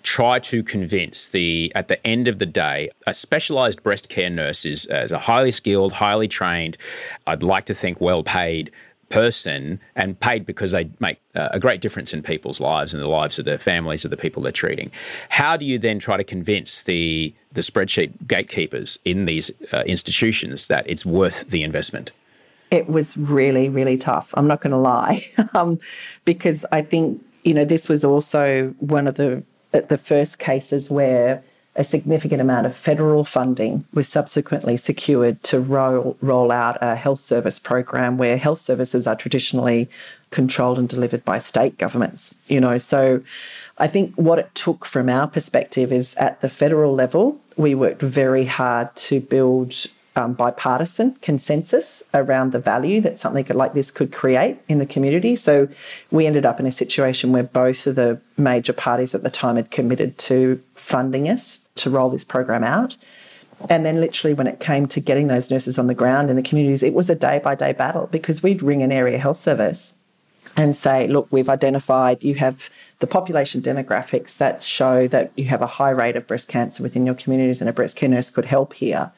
try to convince the at the end of the day a specialized breast care nurse is as a highly skilled highly trained i'd like to think well paid person and paid because they make uh, a great difference in people's lives and the lives of their families of the people they're treating how do you then try to convince the the spreadsheet gatekeepers in these uh, institutions that it's worth the investment it was really, really tough. I'm not going to lie, um, because I think you know this was also one of the the first cases where a significant amount of federal funding was subsequently secured to roll roll out a health service program where health services are traditionally controlled and delivered by state governments. You know, so I think what it took from our perspective is at the federal level, we worked very hard to build um, bipartisan consensus around the value that something like this could create in the community. So we ended up in a situation where both of the major parties at the time had committed to funding us to roll this program out. And then, literally, when it came to getting those nurses on the ground in the communities, it was a day by day battle because we'd ring an area health service and say, look, we've identified you have the population demographics that show that you have a high rate of breast cancer within your communities and a breast care nurse could help here.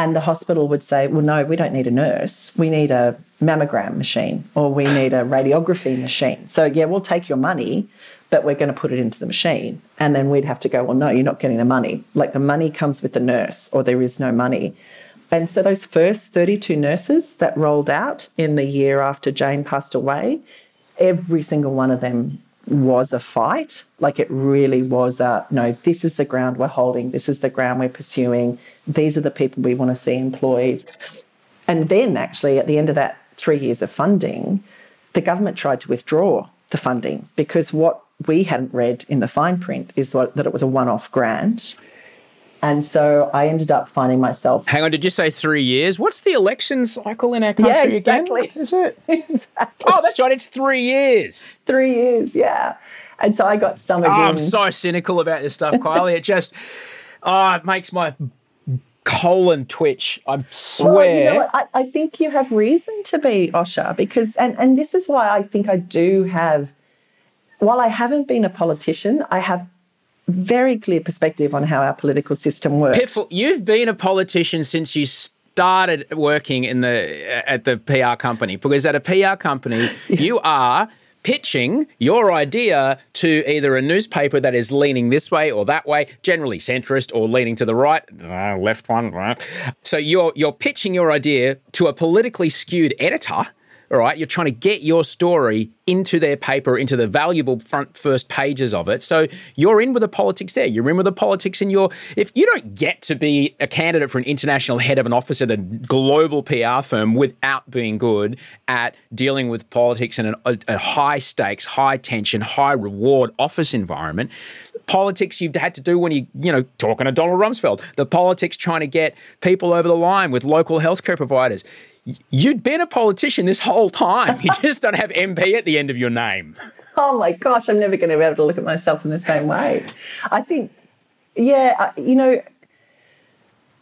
And the hospital would say, well, no, we don't need a nurse. We need a mammogram machine or we need a radiography machine. So, yeah, we'll take your money, but we're going to put it into the machine. And then we'd have to go, well, no, you're not getting the money. Like the money comes with the nurse or there is no money. And so those first 32 nurses that rolled out in the year after Jane passed away, every single one of them was a fight. Like it really was a no, this is the ground we're holding, this is the ground we're pursuing, these are the people we want to see employed. And then, actually, at the end of that three years of funding, the government tried to withdraw the funding because what we hadn't read in the fine print is that it was a one off grant. And so I ended up finding myself. Hang on, did you say three years? What's the election cycle in our country Yeah, again? exactly. Is it? exactly. Oh, that's right. It's three years. Three years, yeah. And so I got some Oh, again. I'm so cynical about this stuff, Kylea. It just, oh, it makes my colon twitch. I swear. Well, you know what? I, I think you have reason to be, Osher, because, and, and this is why I think I do have, while I haven't been a politician, I have very clear perspective on how our political system works. Piffle, you've been a politician since you started working in the at the PR company because at a PR company you are pitching your idea to either a newspaper that is leaning this way or that way, generally centrist or leaning to the right, uh, left one. right. So you're you're pitching your idea to a politically skewed editor. All right, you're trying to get your story into their paper, into the valuable front first pages of it. So you're in with the politics there. You're in with the politics and you're If you don't get to be a candidate for an international head of an office at a global PR firm without being good at dealing with politics in a, a high stakes, high tension, high reward office environment, politics you've had to do when you, you know, talking to Donald Rumsfeld, the politics trying to get people over the line with local healthcare providers. You'd been a politician this whole time. You just don't have MP at the end of your name. oh my gosh, I'm never going to be able to look at myself in the same way. I think, yeah, you know,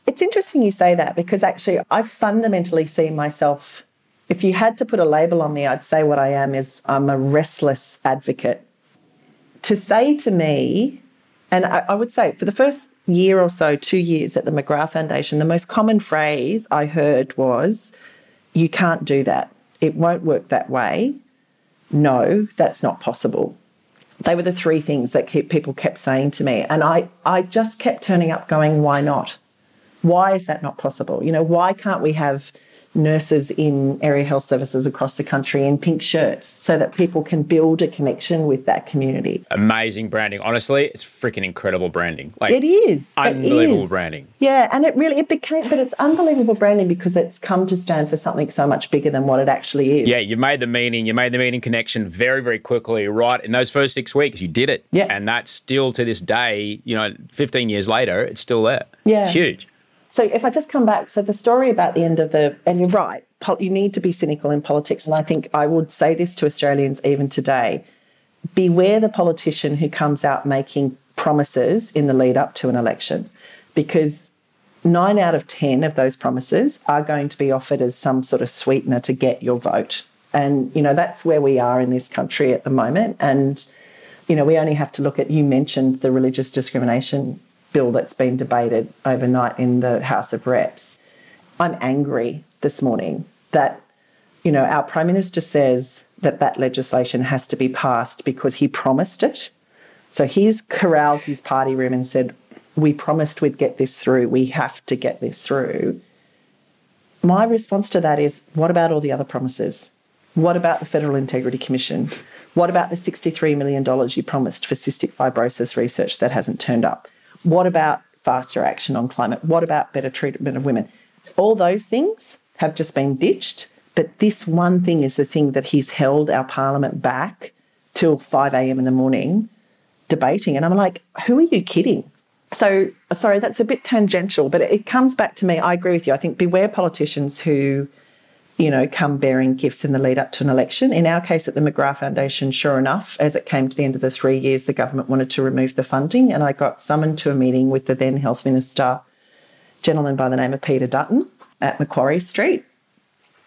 it's interesting you say that because actually I fundamentally see myself. If you had to put a label on me, I'd say what I am is I'm a restless advocate. To say to me, and I, I would say for the first year or so, two years at the McGrath Foundation, the most common phrase I heard was, You can't do that. It won't work that way no, that's not possible. They were the three things that keep, people kept saying to me. And I, I just kept turning up going, why not? Why is that not possible? You know, why can't we have nurses in area health services across the country in pink shirts so that people can build a connection with that community? Amazing branding. Honestly, it's freaking incredible branding. Like It is. It unbelievable is. branding. Yeah, and it really it became but it's unbelievable branding because it's come to stand for something so much bigger than what it actually is. Yeah, you made the meaning, you made the meaning connection very, very quickly, right? In those first six weeks, you did it. Yeah. And that's still to this day, you know, 15 years later, it's still there. Yeah. It's huge. So if I just come back, so the story about the end of the, and you're right, you need to be cynical in politics. And I think I would say this to Australians even today beware the politician who comes out making promises in the lead up to an election, because nine out of 10 of those promises are going to be offered as some sort of sweetener to get your vote. And, you know, that's where we are in this country at the moment. And, you know, we only have to look at, you mentioned the religious discrimination bill that's been debated overnight in the House of Reps. I'm angry this morning that, you know, our Prime Minister says that that legislation has to be passed because he promised it. So he's corralled his party room and said, We promised we'd get this through. We have to get this through. My response to that is, What about all the other promises? What about the Federal Integrity Commission? What about the $63 million you promised for cystic fibrosis research that hasn't turned up? What about faster action on climate? What about better treatment of women? All those things have just been ditched. But this one thing is the thing that he's held our parliament back till 5 a.m. in the morning debating. And I'm like, who are you kidding? So, sorry, that's a bit tangential, but it comes back to me. I agree with you. I think beware politicians who, you know, come bearing gifts in the lead up to an election. In our case at the McGrath Foundation, sure enough, as it came to the end of the three years, the government wanted to remove the funding. And I got summoned to a meeting with the then Health Minister, gentleman by the name of Peter Dutton at Macquarie Street.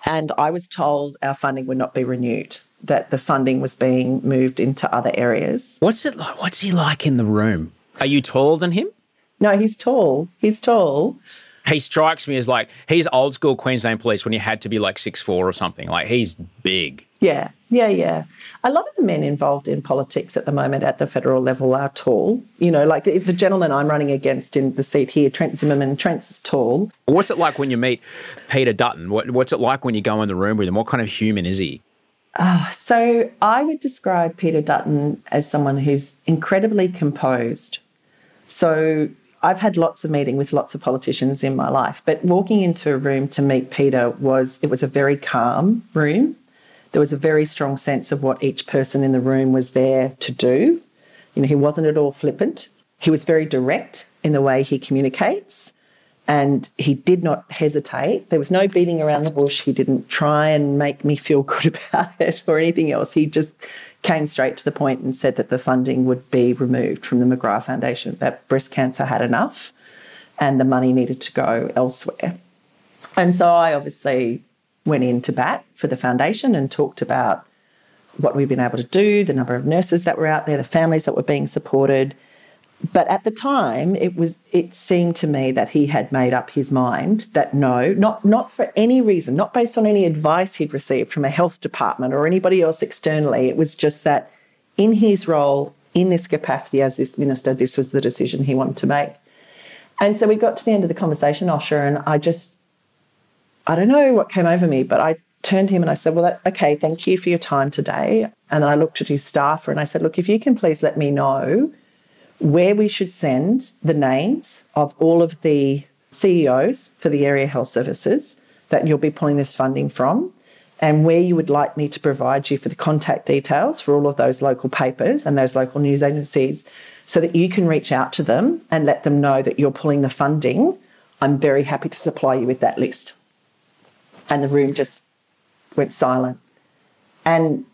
And I was told our funding would not be renewed, that the funding was being moved into other areas. What's it like? What's he like in the room? Are you taller than him? No, he's tall. He's tall. He strikes me as like he's old school Queensland police when you had to be like six four or something. Like he's big. Yeah, yeah, yeah. A lot of the men involved in politics at the moment at the federal level are tall. You know, like the, the gentleman I'm running against in the seat here, Trent Zimmerman, Trent's tall. What's it like when you meet Peter Dutton? What, what's it like when you go in the room with him? What kind of human is he? Ah, so I would describe Peter Dutton as someone who's incredibly composed. So I've had lots of meeting with lots of politicians in my life, but walking into a room to meet Peter was it was a very calm room. There was a very strong sense of what each person in the room was there to do. You know, he wasn't at all flippant. He was very direct in the way he communicates and he did not hesitate. There was no beating around the bush. He didn't try and make me feel good about it or anything else. He just came straight to the point and said that the funding would be removed from the McGrath Foundation, that breast cancer had enough and the money needed to go elsewhere. And so I obviously went into bat for the foundation and talked about what we've been able to do, the number of nurses that were out there, the families that were being supported. But at the time, it was it seemed to me that he had made up his mind that no, not not for any reason, not based on any advice he'd received from a health department or anybody else externally. It was just that in his role, in this capacity as this minister, this was the decision he wanted to make. And so we got to the end of the conversation, Osher, and I just I don't know what came over me, but I turned to him and I said, Well, that, okay, thank you for your time today. And I looked at his staffer and I said, Look, if you can please let me know where we should send the names of all of the CEOs for the area health services that you'll be pulling this funding from, and where you would like me to provide you for the contact details for all of those local papers and those local news agencies so that you can reach out to them and let them know that you're pulling the funding. I'm very happy to supply you with that list. And the room just went silent. And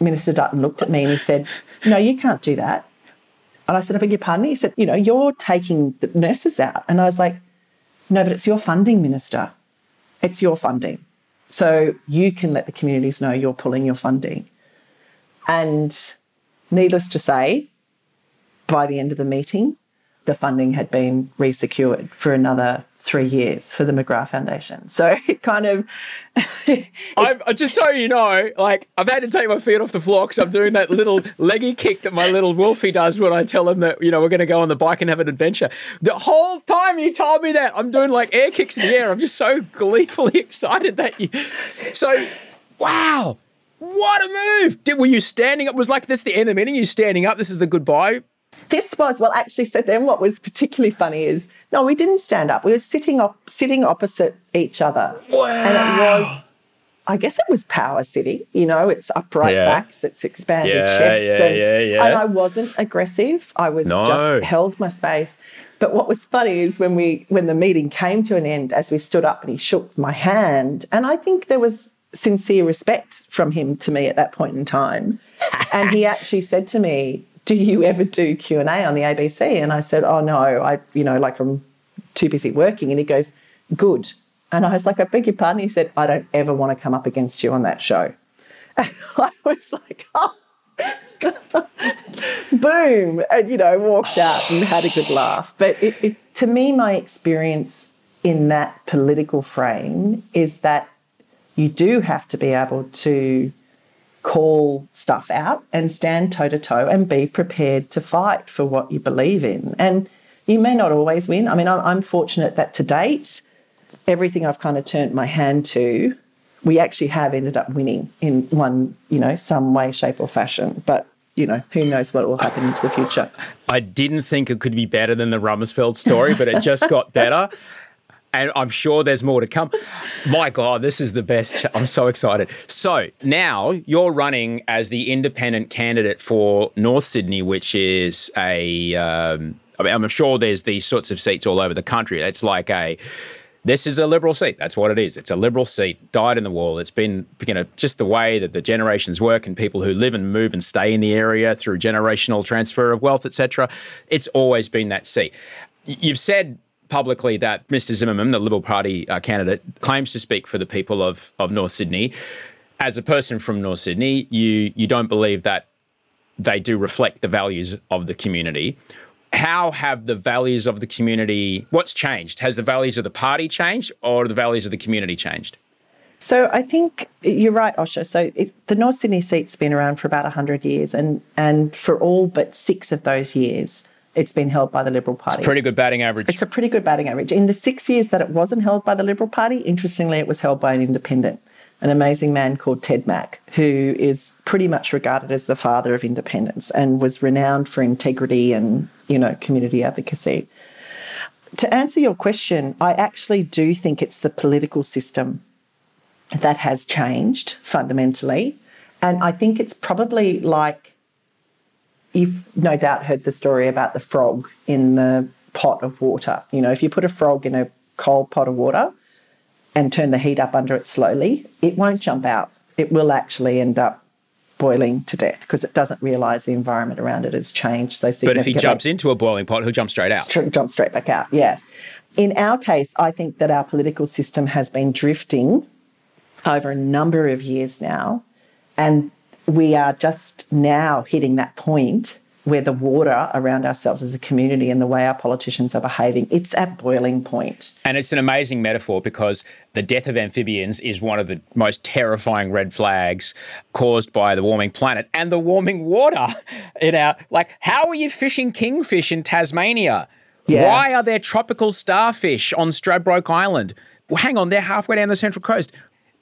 Minister Dutton looked at me and he said, No, you can't do that. And I said, I beg your pardon? He said, You know, you're taking the nurses out. And I was like, No, but it's your funding, Minister. It's your funding. So you can let the communities know you're pulling your funding. And needless to say, by the end of the meeting, the funding had been resecured for another three years for the McGrath Foundation. So it kind of. I'm uh, just so you know, like I've had to take my feet off the floor because I'm doing that little leggy kick that my little Wolfie does when I tell him that you know we're going to go on the bike and have an adventure. The whole time you told me that, I'm doing like air kicks in the air. I'm just so gleefully excited that you. So, wow. What a move! Did, were you standing up? Was like this the end of the meeting? You standing up? This is the goodbye this was well actually so then what was particularly funny is no we didn't stand up we were sitting op- sitting opposite each other wow. and it was I guess it was power sitting, you know, it's upright yeah. backs, it's expanded yeah, chests. Yeah, and, yeah, yeah. and I wasn't aggressive. I was no. just held my space. But what was funny is when we when the meeting came to an end, as we stood up and he shook my hand, and I think there was sincere respect from him to me at that point in time. and he actually said to me, do you ever do Q&A on the ABC? And I said, oh, no, I, you know, like I'm too busy working. And he goes, good. And I was like, I beg your pardon. He said, I don't ever want to come up against you on that show. And I was like, oh. Boom. And, you know, walked out and had a good laugh. But it, it, to me, my experience in that political frame is that you do have to be able to call stuff out and stand toe to toe and be prepared to fight for what you believe in. And you may not always win. I mean, I'm fortunate that to date, everything I've kind of turned my hand to, we actually have ended up winning in one, you know, some way, shape, or fashion. But you know, who knows what will happen into the future. I didn't think it could be better than the Rumsfeld story, but it just got better and I'm sure there's more to come. My God, this is the best. I'm so excited. So now you're running as the independent candidate for North Sydney, which is a. Um, I mean, I'm sure there's these sorts of seats all over the country. It's like a. This is a liberal seat. That's what it is. It's a liberal seat, died in the wall. It's been, you know, just the way that the generations work and people who live and move and stay in the area through generational transfer of wealth, etc. It's always been that seat. You've said publicly that Mr. Zimmerman, the Liberal Party uh, candidate, claims to speak for the people of, of North Sydney. As a person from North Sydney, you you don't believe that they do reflect the values of the community. How have the values of the community? What's changed? Has the values of the party changed, or the values of the community changed? So I think you're right, Osher. So it, the North Sydney seat's been around for about hundred years, and and for all but six of those years, it's been held by the Liberal Party. It's a pretty good batting average. It's a pretty good batting average. In the six years that it wasn't held by the Liberal Party, interestingly, it was held by an independent, an amazing man called Ted Mack, who is pretty much regarded as the father of independence and was renowned for integrity and, you know, community advocacy. To answer your question, I actually do think it's the political system that has changed fundamentally. And I think it's probably like you've no doubt heard the story about the frog in the pot of water. You know, if you put a frog in a cold pot of water and turn the heat up under it slowly, it won't jump out. It will actually end up boiling to death because it doesn't realise the environment around it has changed so But if he jumps into a boiling pot, he'll jump straight out. jump straight back out. Yeah. In our case, I think that our political system has been drifting over a number of years now, and we are just now hitting that point where the water around ourselves as a community and the way our politicians are behaving, it's at boiling point. And it's an amazing metaphor because the death of amphibians is one of the most terrifying red flags caused by the warming planet and the warming water in our like how are you fishing kingfish in Tasmania? Yeah. Why are there tropical starfish on Stradbroke Island? Well, hang on, they're halfway down the Central Coast.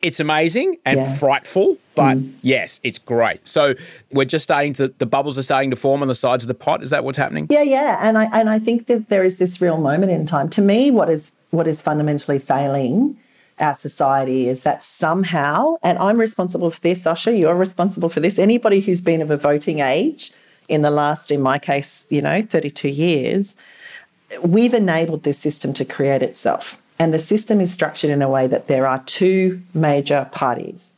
It's amazing and Yeah. frightful, but mm. yes, it's great. So we're just starting to the bubbles are starting to form on the sides of the pot. Is that what's happening? Yeah, yeah, and I and I think that there is this real moment in time. To me, what is what is fundamentally failing our society is that somehow, and I'm responsible for this, Osher, you're responsible for this. Anybody who's been of a voting age in the last, in my case, you know, 32 years, we've enabled this system to create itself. And the system is structured in a way that there are two major parties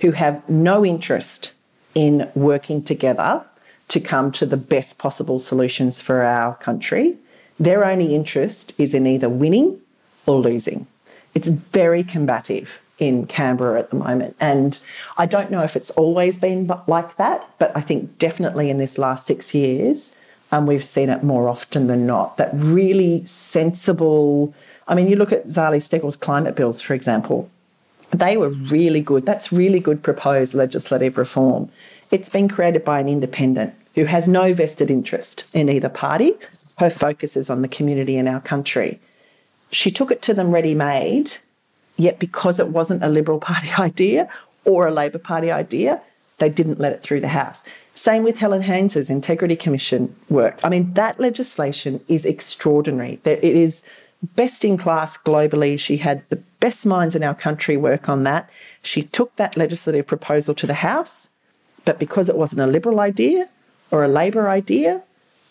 who have no interest in working together to come to the best possible solutions for our country. Their only interest is in either winning or losing. It's very combative in Canberra at the moment. And I don't know if it's always been like that, but I think definitely in this last six years, um, we've seen it more often than not. That really sensible. I mean, you look at Zali Steggall's climate bills, for example. They were really good. That's really good proposed legislative reform. It's been created by an independent who has no vested interest in either party. Her focus is on the community in our country. She took it to them ready made, yet because it wasn't a Liberal Party idea or a Labor Party idea, they didn't let it through the House. Same with Helen Haines's Integrity Commission work. I mean, that legislation is extraordinary. It is best in class globally. She had the best minds in our country work on that. She took that legislative proposal to the House, but because it wasn't a Liberal idea or a Labor idea,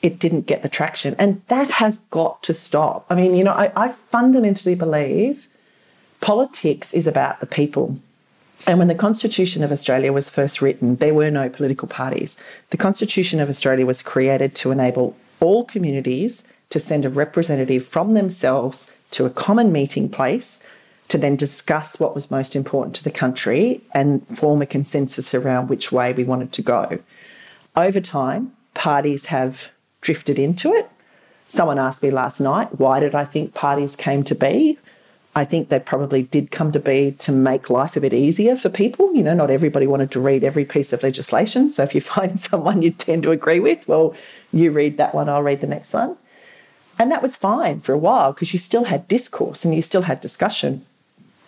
it didn't get the traction. And that has got to stop. I mean, you know, I, I fundamentally believe politics is about the people. And when the Constitution of Australia was first written, there were no political parties. The Constitution of Australia was created to enable all communities to send a representative from themselves to a common meeting place to then discuss what was most important to the country and form a consensus around which way we wanted to go. Over time, parties have drifted into it. Someone asked me last night, why did I think parties came to be? I think they probably did come to be to make life a bit easier for people. You know, not everybody wanted to read every piece of legislation. So if you find someone you tend to agree with, well, you read that one, I'll read the next one. And that was fine for a while because you still had discourse and you still had discussion.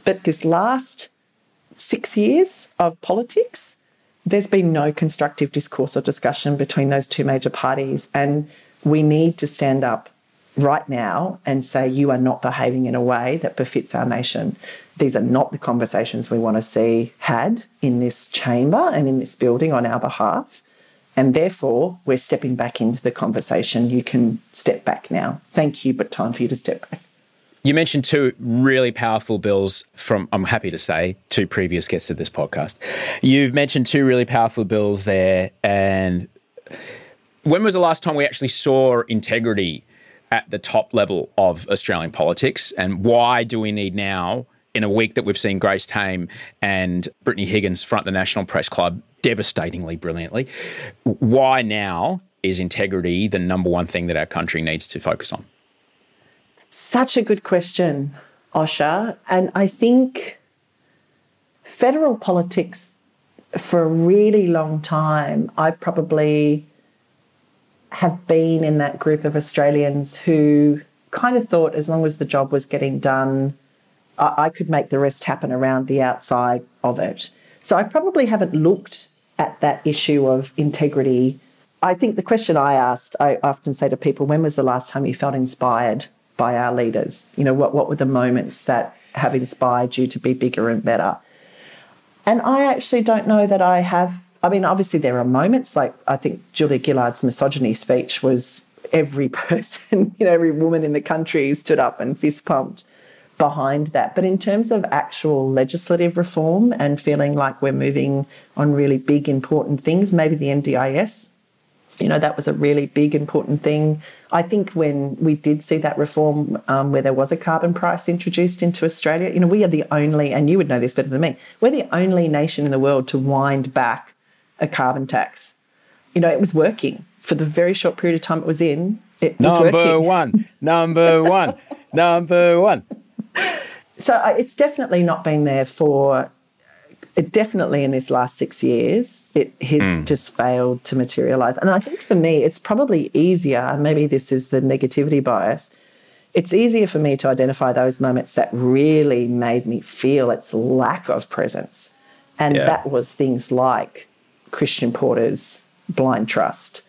But this last six years of politics, there's been no constructive discourse or discussion between those two major parties. And we need to stand up right now and say, you are not behaving in a way that befits our nation. These are not the conversations we want to see had in this chamber and in this building on our behalf. And therefore, we're stepping back into the conversation. You can step back now. Thank you, but time for you to step back. You mentioned two really powerful bills from, I'm happy to say, two previous guests of this podcast. You've mentioned two really powerful bills there. And when was the last time we actually saw integrity at the top level of Australian politics? And why do we need now, in a week that we've seen Grace Tame and Brittany Higgins front the National Press Club devastatingly brilliantly, why now is integrity the number one thing that our country needs to focus on? Such a good question, Osher. And I think federal politics for a really long time, I probably have been in that group of Australians who kind of thought as long as the job was getting done, I, could make the rest happen around the outside of it. So I probably haven't looked at that issue of integrity. I think the question I asked, I often say to people, when was the last time you felt inspired by our leaders? You know, what, what were the moments that have inspired you to be bigger and better? And I actually don't know that I have. I mean, obviously, there are moments like I think Julia Gillard's misogyny speech was every person, you know, every woman in the country stood up and fist pumped behind that. But in terms of actual legislative reform and feeling like we're moving on really big, important things, maybe the NDIS, you know, that was a really big, important thing. I think when we did see that reform um, where there was a carbon price introduced into Australia, you know, we are the only, and you would know this better than me, we're the only nation in the world to wind back a carbon tax. You know, it was working for the very short period of time it was in. It was number working. one, number one, number one. So it's definitely not been there for. Definitely in this last six years, it has hmm. just failed to materialize. And I think for me, it's probably easier. and Maybe this is the negativity bias. It's easier for me to identify those moments that really made me feel its lack of presence, and Yeah. that was things like Christian Porter's blind trust,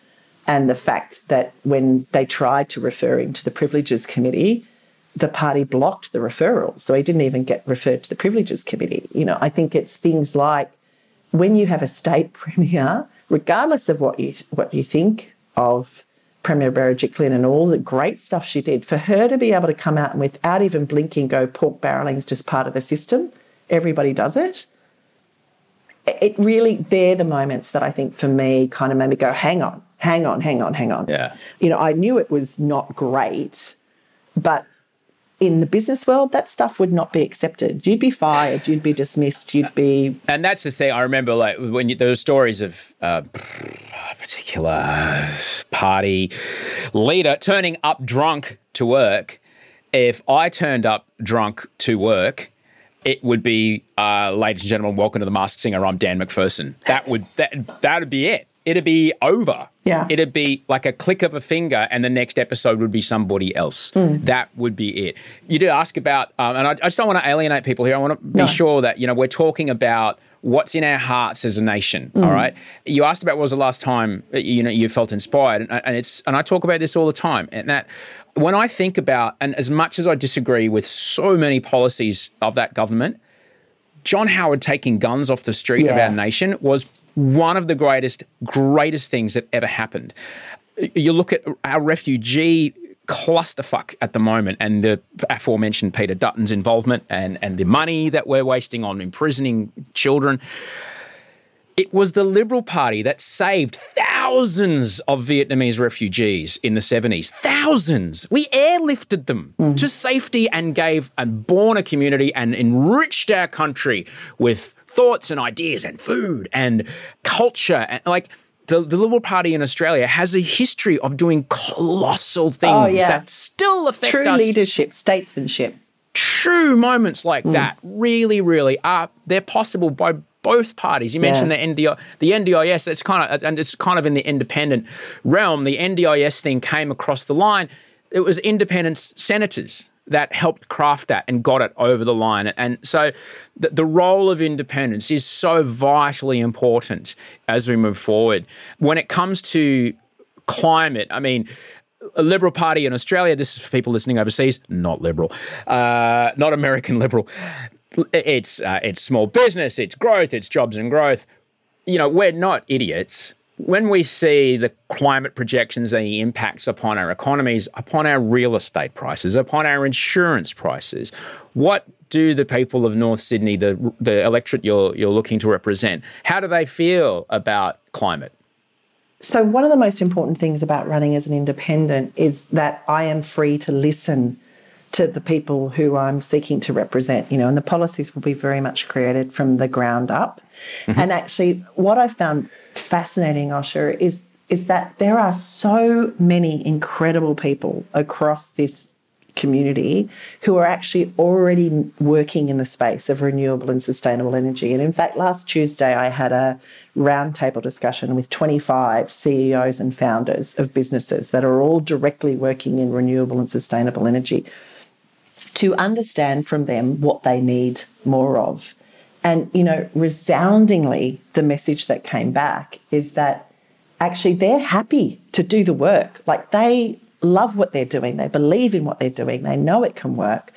and the fact that when they tried to refer him to the Privileges Committee, the party blocked the referral. So he didn't even get referred to the Privileges Committee. You know, I think it's things like when you have a state premier, regardless of what you what you think of Premier Berejiklian and all the great stuff she did, for her to be able to come out and without even blinking go pork barreling is just part of the system. Everybody does it. It really, they're the moments that I think for me kind of made me go, hang on, hang on, hang on, hang on. Yeah. You know, I knew it was not great, but in the business world, that stuff would not be accepted. You'd be fired, you'd be dismissed, you'd be And that's the thing. I remember, like when you, there were stories of uh, a particular party leader turning up drunk to work. If I turned up drunk to work, it would be, uh, ladies and gentlemen, welcome to the Masked Singer. I'm Dan McPherson. That would that that'd be it. It'd be over. Yeah. It'd be like a click of a finger, and the next episode would be somebody else. Hmm. That would be it. You did ask about, um, and I, I just don't want to alienate people here. I want to be No. sure that you know we're talking about what's in our hearts as a nation. Hmm. All right. You asked about what was the last time uh, you know you felt inspired, and, and it's and I talk about this all the time, and that when I think about, and as much as I disagree with so many policies of that government, John Howard taking guns off the street of our nation was one of the greatest, greatest things that ever happened. You look at our refugee clusterfuck at the moment and the aforementioned Peter Dutton's involvement and, and the money that we're wasting on imprisoning children. It was the Liberal Party that saved thousands of Vietnamese refugees in the 70s. Thousands. We airlifted them mm-hmm. to safety and gave and born a community and enriched our country with thoughts and ideas and food and culture. And like the, the Liberal Party in Australia has a history of doing colossal oh, things Oh, yeah. that still affect true us True leadership, statesmanship. true moments like mm. that really, really are they're possible by both parties. You mentioned the NDI, the NDIS. It's kind of and it's kind of in the independent realm. The NDIS thing came across the line. It was independent senators that helped craft that and got it over the line. And so the, the role of independence is so vitally important as we move forward. When it comes to climate, I mean, a Liberal Party in Australia, this is for people listening overseas, not liberal, uh, not American liberal. It's uh, it's small business, it's growth, it's jobs and growth. You know, we're not idiots. When we see the climate projections and the impacts upon our economies, upon our real estate prices, upon our insurance prices, what do the people of North Sydney, the the electorate you're you're looking to represent, how do they feel about climate? So, one of the most important things about running as an independent is that I am free to listen to the people who I'm seeking to represent, you know, and the policies will be very much created from the ground up. Mm-hmm. And actually, what I found fascinating, Osher, is is that there are so many incredible people across this community who are actually already working in the space of renewable and sustainable energy. And in fact, last Tuesday, I had a roundtable discussion with 25 CEOs and founders of businesses that are all directly working in renewable and sustainable energy to understand from them what they need more of. And, you know, resoundingly, the message that came back is that actually they're happy to do the work. Like they love what they're doing, they believe in what they're doing, they know it can work,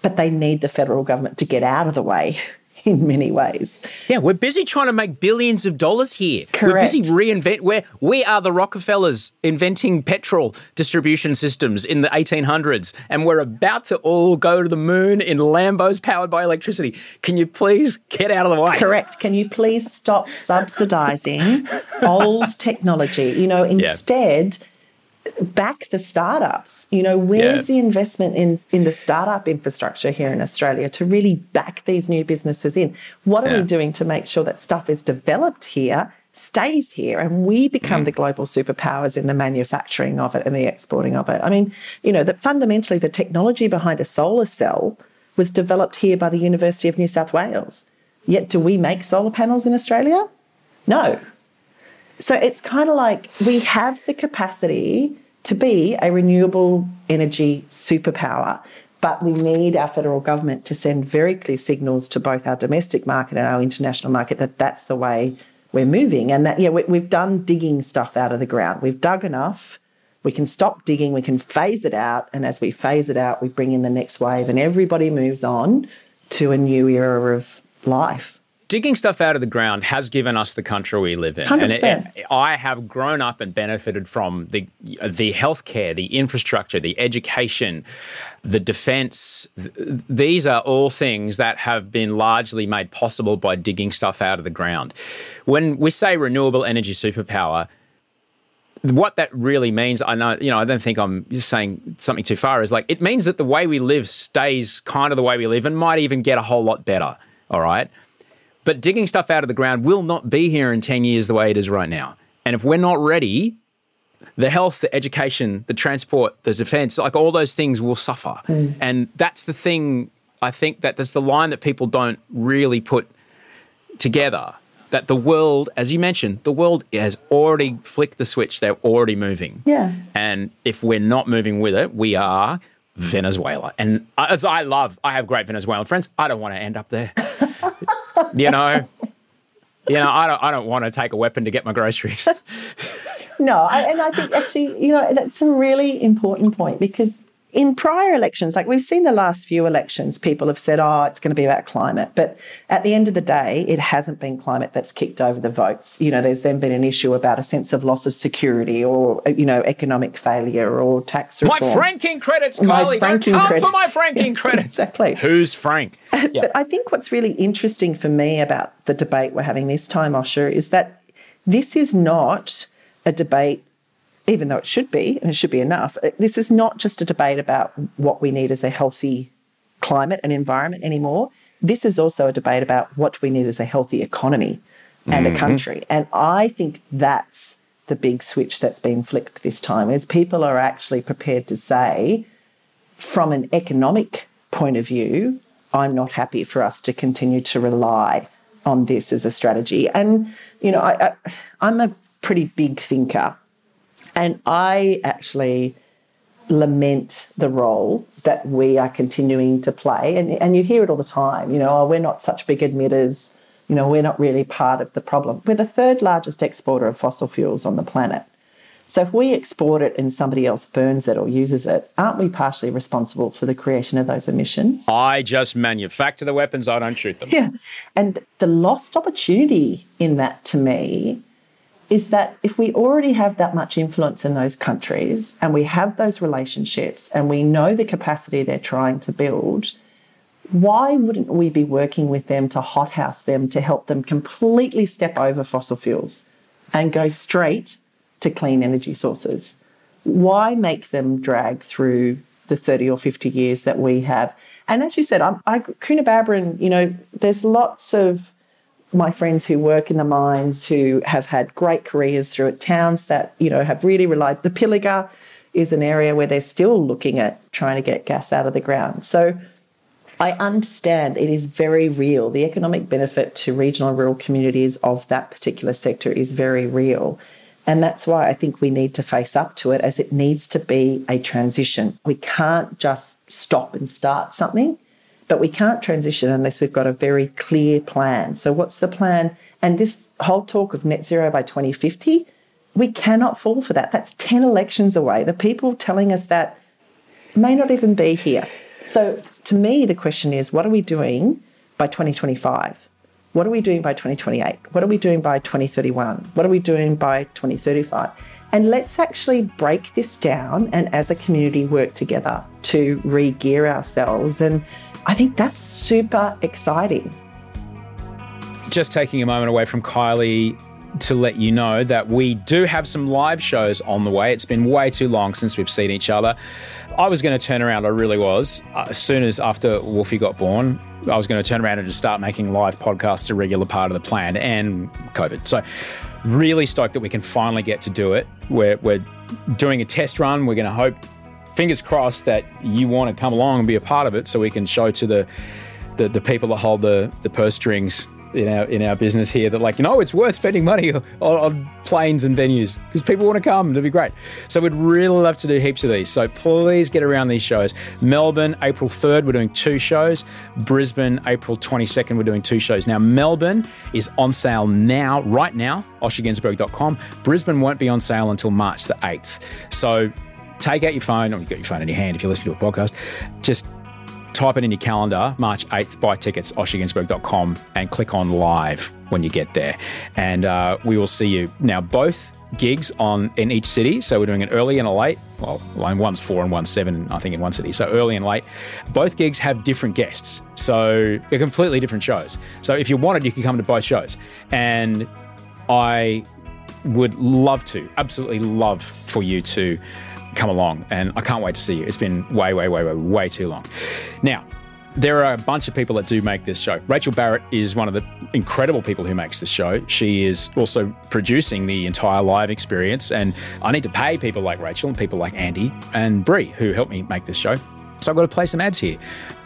but they need the federal government to get out of the way in many ways. Yeah, we're busy trying to make billions of dollars here. Correct. We're busy reinvent. We're, we are the Rockefellers inventing petrol distribution systems in the 1800s, and we're about to all go to the moon in Lambos powered by electricity. Can you please get out of the way? Correct. Can you please stop subsidizing old technology? You know, instead, back the startups. You know, where's Yeah. the investment in in the startup infrastructure here in Australia to really back these new businesses in? What are Yeah. we doing to make sure that stuff is developed here? Stays here and we become mm. the global superpowers in the manufacturing of it and the exporting of it. I mean, you know, that fundamentally the technology behind a solar cell was developed here by the University of New South Wales. Yet, do we make solar panels in Australia? No. So it's kind of like we have the capacity to be a renewable energy superpower, but we need our federal government to send very clear signals to both our domestic market and our international market that that's the way we're moving. And that, yeah, we, we've done digging stuff out of the ground. We've dug enough. We can stop digging, we can phase it out. And as we phase it out, we bring in the next wave, and everybody moves on to a new era of life. Digging stuff out of the ground has given us the country we live in. And it- it- I have grown up and benefited from the the healthcare, the infrastructure, the education, the defense. Th- These are all things that have been largely made possible by digging stuff out of the ground. When we say renewable energy superpower, what that really means, I know, you know, I don't think I'm just saying something too far, is like it means that the way we live stays kind of the way we live and might even get a whole lot better. All right. But digging stuff out of the ground will not be here in 10 years the way it is right now. And if we're not ready, the health, the education, the transport, the defense, like all those things will suffer. Mm. And that's the thing, I think that that's the line that people don't really put together. That the world, as you mentioned, the world has already flicked the switch. They're already moving. Yeah. And if we're not moving with it, we are Venezuela. And as I love, I have great Venezuelan friends. I don't want to end up there. you know, you know, I don't, I don't want to take a weapon to get my groceries. No, I, and I think actually, you know, that's a really important point because in prior elections, like we've seen the last few elections, people have said, oh, it's going to be about climate. But at the end of the day, it hasn't been climate that's kicked over the votes. You know, there's then been an issue about a sense of loss of security or, you know, economic failure or tax my reform. franking credits, My franking come credits. for my franking credits. exactly. Who's Frank? Uh, yeah. But I think what's really interesting for me about the debate we're having this time, Osher, is that this is not a debate, even though it should be, and it should be enough. uh, This is not just a debate about what we need as a healthy climate and environment anymore. This is also a debate about what we need as a healthy economy and a country. And I think that's the big switch that's been flicked this time is people are actually prepared to say, from an economic point of view, I'm not happy for us to continue to rely on this as a strategy. And, you know, I, I, I'm a pretty big thinker, and I actually lament the role that we are continuing to play. And, and you hear it all the time, you know, oh, we're not such big emitters, you know, we're not really part of the problem. We're the third largest exporter of fossil fuels on the planet. So if we export it and somebody else burns it or uses it, aren't we partially responsible for the creation of those emissions? I just manufacture the weapons. I don't shoot them. Yeah. And the lost opportunity in that to me is that if we already have that much influence in those countries and we have those relationships and we know the capacity they're trying to build, why wouldn't we be working with them to hothouse them to help them completely step over fossil fuels and go straight to clean energy sources? Why make them drag through the 30 or 50 years that we have? And as you said, I'm, I, Coonabarabran, you know, there's lots of my friends who work in the mines who have had great careers through it, towns that, you know, have really relied. The Pilliga is an area where they're still looking at trying to get gas out of the ground. So I understand it is very real. The economic benefit to regional rural communities of that particular sector is very real. And that's why I think we need to face up to it as it needs to be a transition. We can't just stop and start something, but we can't transition unless we've got a very clear plan. So, what's the plan? And this whole talk of net zero by 2050 we cannot fall for that. That's 10 elections away. The people telling us that may not even be here. So, to me, the question is what are we doing by 2025? What are we doing by 2028? What are we doing by 2031? What are we doing by 2035? And let's actually break this down and as a community work together to re gear ourselves. And I think that's super exciting. Just taking a moment away from Kylea to let you know that we do have some live shows on the way. It's been way too long since we've seen each other. I was going to turn around, I really was. Uh, as soon as after Wolfie got born, I was going to turn around and just start making live podcasts a regular part of the plan and COVID. So, really stoked that we can finally get to do it. We're, we're doing a test run. We're going to hope, fingers crossed, that you want to come along and be a part of it so we can show to the, the, the people that hold the, the purse strings in our in our business here that like you know it's worth spending money on, on planes and venues because people want to come. It'd be great. So we'd really love to do heaps of these. So please get around these shows. Melbourne, April third, we're doing two shows. Brisbane, April twenty second, we're doing two shows. Now Melbourne is on sale now, right now. OsherGunsberg.com. Brisbane won't be on sale until March the eighth. So take out your phone, or you've got your phone in your hand if you listen to a podcast. Just type it in your calendar, March 8th, buy tickets, oshergunsberg.com, and click on live when you get there. And uh, we will see you. Now, both gigs on in each city. So we're doing it early and a late. Well, one's four and one's seven, I think, in one city. So early and late. Both gigs have different guests. So they're completely different shows. So if you wanted, you could come to both shows. And I would love to, absolutely love for you to come along. And I can't wait to see you. It's been way, way, way, way, way too long. Now, there are a bunch of people that do make this show. Rachel Barrett is one of the incredible people who makes this show. She is also producing the entire live experience, and I need to pay people like Rachel and people like Andy and Brie who helped me make this show. So I've got to play some ads here.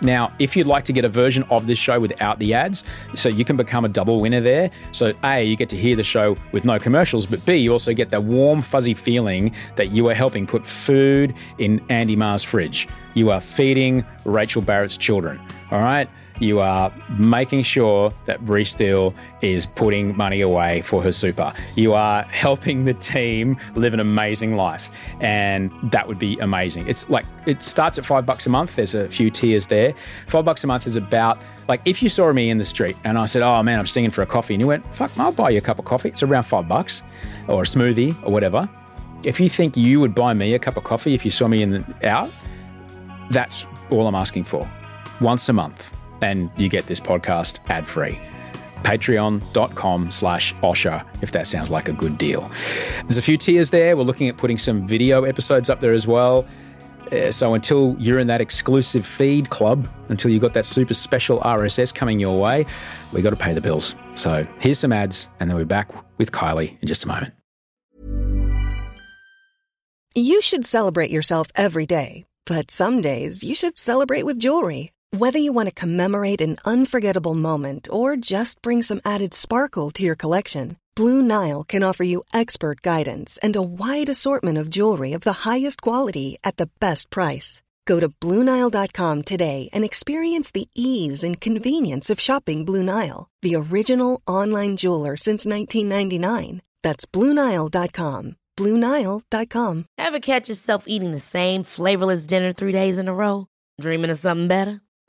Now, if you'd like to get a version of this show without the ads, so you can become a double winner there. So, A, you get to hear the show with no commercials, but B, you also get that warm, fuzzy feeling that you are helping put food in Andy Marr's fridge. You are feeding Rachel Barrett's children. All right? You are making sure that Brie Steele is putting money away for her super. You are helping the team live an amazing life. And that would be amazing. It's like it starts at five bucks a month. There's a few tiers there. Five bucks a month is about like if you saw me in the street and I said, Oh man, I'm stinging for a coffee, and you went, Fuck, I'll buy you a cup of coffee. It's around five bucks or a smoothie or whatever. If you think you would buy me a cup of coffee if you saw me in the out, that's all I'm asking for. Once a month and you get this podcast ad free. Patreon.com slash osher if that sounds like a good deal. There's a few tiers there. We're looking at putting some video episodes up there as well. Uh, so until you're in that exclusive feed club, until you've got that super special RSS coming your way, we got to pay the bills. So here's some ads, and then we're back with Kylea in just a moment. You should celebrate yourself every day, but some days you should celebrate with jewelry. Whether you want to commemorate an unforgettable moment or just bring some added sparkle to your collection, Blue Nile can offer you expert guidance and a wide assortment of jewelry of the highest quality at the best price. Go to BlueNile.com today and experience the ease and convenience of shopping Blue Nile, the original online jeweler since 1999. That's BlueNile.com. BlueNile.com. Ever catch yourself eating the same flavorless dinner three days in a row? Dreaming of something better?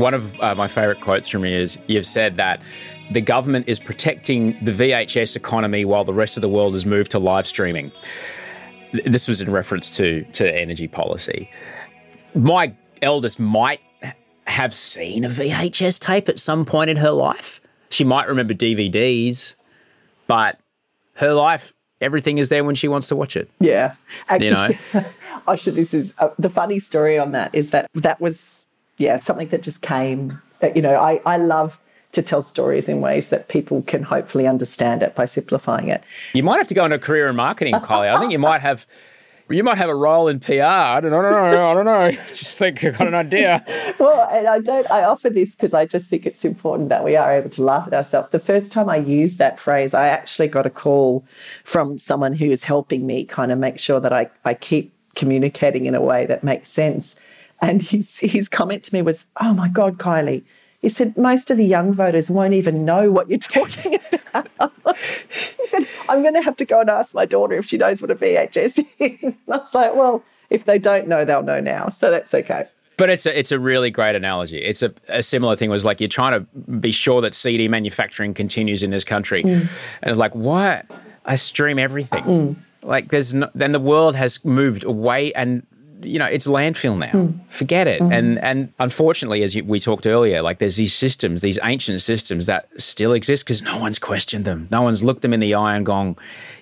One of uh, my favourite quotes from you is you've said that the government is protecting the VHS economy while the rest of the world has moved to live streaming. This was in reference to, to energy policy. My eldest might have seen a VHS tape at some point in her life. She might remember DVDs, but her life, everything is there when she wants to watch it. Yeah. You know? I should, this is uh, the funny story on that is that that was yeah, something that just came that, you know, I, I love to tell stories in ways that people can hopefully understand it by simplifying it. You might have to go into a career in marketing, Kylea. I think you might have you might have a role in PR. I don't know. I don't know. I Just think I've got an idea. well, and I don't. I offer this because I just think it's important that we are able to laugh at ourselves. The first time I used that phrase, I actually got a call from someone who is helping me kind of make sure that I, I keep communicating in a way that makes sense. And his his comment to me was, "Oh my God, Kylea." He said, most of the young voters won't even know what you're talking about. he said, I'm going to have to go and ask my daughter if she knows what a VHS is. And I was like, well, if they don't know, they'll know now. So that's okay. But it's a, it's a really great analogy. It's a, a similar thing was like you're trying to be sure that CD manufacturing continues in this country. Mm. And it's like, what? I stream everything. Mm. Like there's no, then the world has moved away and you know, it's landfill now. Mm. Forget it. Mm-hmm. And and unfortunately, as you, we talked earlier, like there's these systems, these ancient systems that still exist because no one's questioned them. No one's looked them in the eye and gone,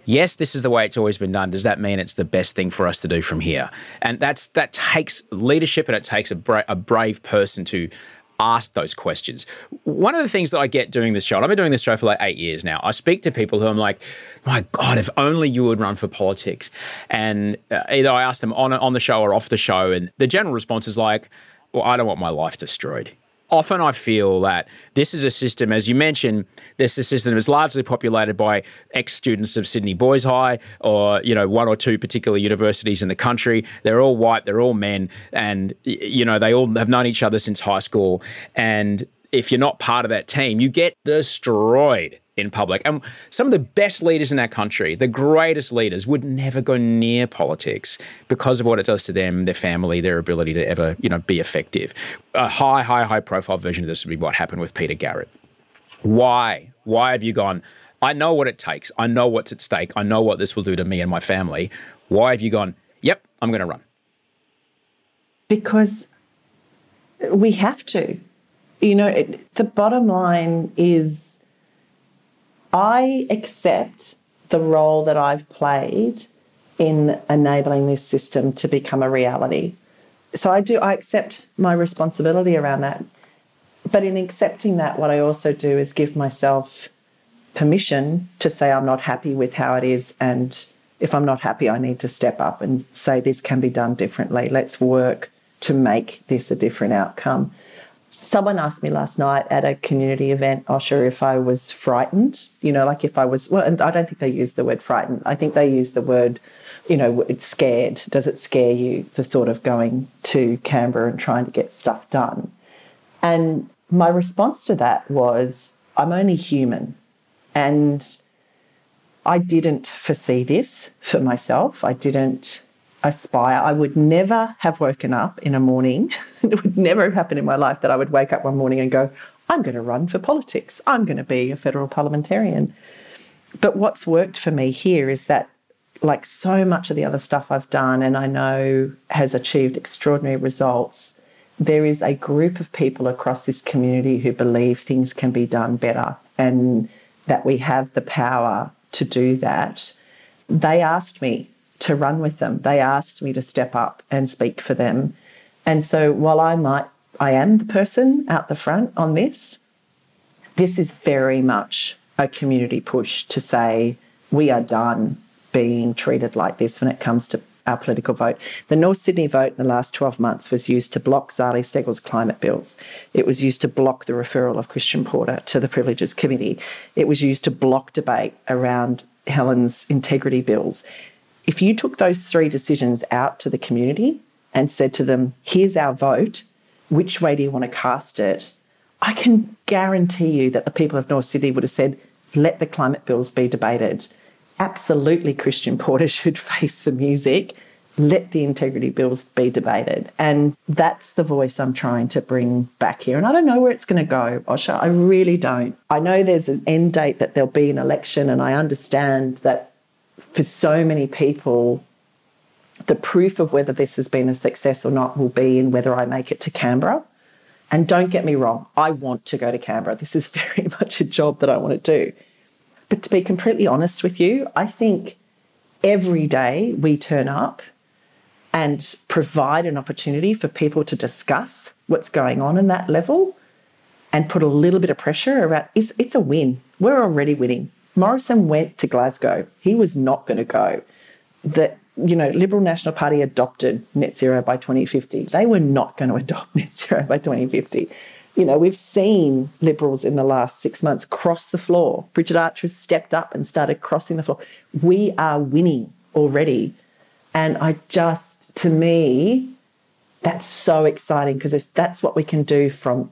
yes, this is the way it's always been done. Does that mean it's the best thing for us to do from here? And that's that takes leadership and it takes a, bra- a brave person to ask those questions. One of the things that I get doing this show, and I've been doing this show for like eight years now, I speak to people who I'm like, my God, if only you would run for politics. And uh, either I ask them on, on the show or off the show, and the general response is like, well, I don't want my life destroyed often I feel that this is a system, as you mentioned, this is a system that is largely populated by ex students of Sydney Boys High or, you know, one or two particular universities in the country. They're all white, they're all men, and, you know, they all have known each other since high school. And if you're not part of that team, you get destroyed in public. And some of the best leaders in our country, the greatest leaders, would never go near politics because of what it does to them, their family, their ability to ever, you know, be effective. A high, high, high profile version of this would be what happened with Peter Garrett. Why? Why have you gone? I know what it takes. I know what's at stake. I know what this will do to me and my family. Why have you gone, yep, I'm going to run? Because we have to. You know, it, the bottom line is I accept the role that I've played in enabling this system to become a reality. So I do, I accept my responsibility around that. But in accepting that, what I also do is give myself permission to say I'm not happy with how it is. And if I'm not happy, I need to step up and say this can be done differently. Let's work to make this a different outcome. Someone asked me last night at a community event, Osher, if I was frightened. You know, like if I was, well, and I don't think they use the word frightened. I think they use the word, you know, it's scared. Does it scare you, the thought of going to Canberra and trying to get stuff done? And my response to that was, I'm only human. And I didn't foresee this for myself. I didn't aspire. I would never have woken up in a morning. it would never have happened in my life that I would wake up one morning and go, I'm going to run for politics. I'm going to be a federal parliamentarian. But what's worked for me here is that, like so much of the other stuff I've done and I know has achieved extraordinary results, there is a group of people across this community who believe things can be done better and that we have the power to do that. They asked me to run with them. They asked me to step up and speak for them. And so while I might, I am the person out the front on this, this is very much a community push to say we are done being treated like this when it comes to our political vote. The North Sydney vote in the last 12 months was used to block Zali Steggall's climate bills. It was used to block the referral of Christian Porter to the Privileges Committee. It was used to block debate around Helen's integrity bills. If you took those three decisions out to the community and said to them, here's our vote, which way do you want to cast it? I can guarantee you that the people of North Sydney would have said, let the climate bills be debated. Absolutely, Christian Porter should face the music. Let the integrity bills be debated. And that's the voice I'm trying to bring back here. And I don't know where it's going to go, Osher. I really don't. I know there's an end date that there'll be an election, and I understand that for so many people, the proof of whether this has been a success or not will be in whether I make it to Canberra. And don't get me wrong, I want to go to Canberra. This is very much a job that I want to do. But to be completely honest with you, I think every day we turn up and provide an opportunity for people to discuss what's going on in that level, and put a little bit of pressure around it's, it's a win. We're already winning. Morrison went to Glasgow. He was not going to go. The you know, Liberal National Party adopted net zero by 2050. They were not going to adopt net zero by 2050. You know, we've seen Liberals in the last six months cross the floor. Bridget Archer stepped up and started crossing the floor. We are winning already. And I just, to me, that's so exciting because if that's what we can do from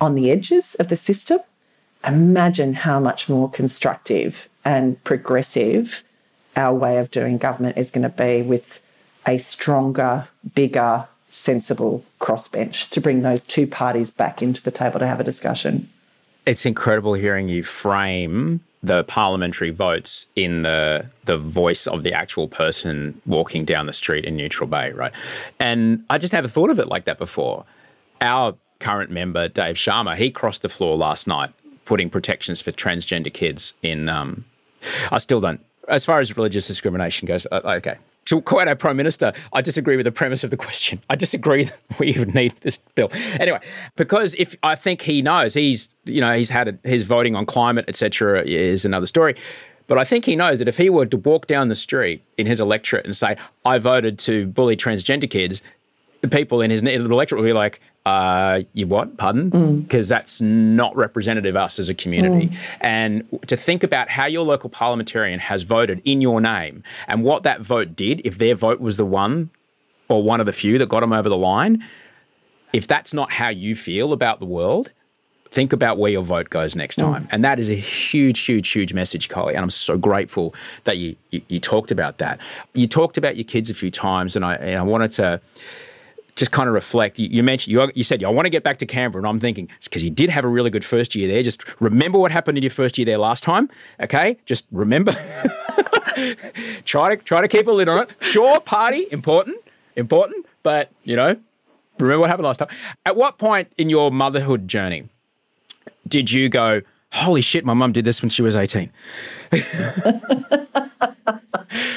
on the edges of the system, imagine how much more constructive and progressive our way of doing government is going to be with a stronger, bigger, sensible crossbench to bring those two parties back into the table to have a discussion. It's incredible hearing you frame the parliamentary votes in the the voice of the actual person walking down the street in Neutral Bay, right? And I just never thought of it like that before. Our current member, Dave Sharma, he crossed the floor last night, putting protections for transgender kids in. Um, I still don't as far as religious discrimination goes, uh, okay. To quote our Prime Minister, I disagree with the premise of the question. I disagree that we even need this bill. Anyway, because if I think he knows, he's, you know, he's had a, his voting on climate, etc., is another story. But I think he knows that if he were to walk down the street in his electorate and say, I voted to bully transgender kids, people in his electorate will be like, uh, you what? Pardon? Because mm. that's not representative of us as a community. Mm. And to think about how your local parliamentarian has voted in your name and what that vote did, if their vote was the one or one of the few that got them over the line, if that's not how you feel about the world, think about where your vote goes next mm. time. Mm. And that is a huge, huge, huge message, Kylea. And I'm so grateful that you, you, you talked about that. You talked about your kids a few times, and I, and I wanted to just kind of reflect. You, you mentioned you, you said I want to get back to Canberra, and I'm thinking it's because you did have a really good first year there. Just remember what happened in your first year there last time. Okay, just remember. try to try to keep a lid on it. Sure, party important, important, but you know, remember what happened last time. At what point in your motherhood journey did you go? Holy shit, my mum did this when she was 18.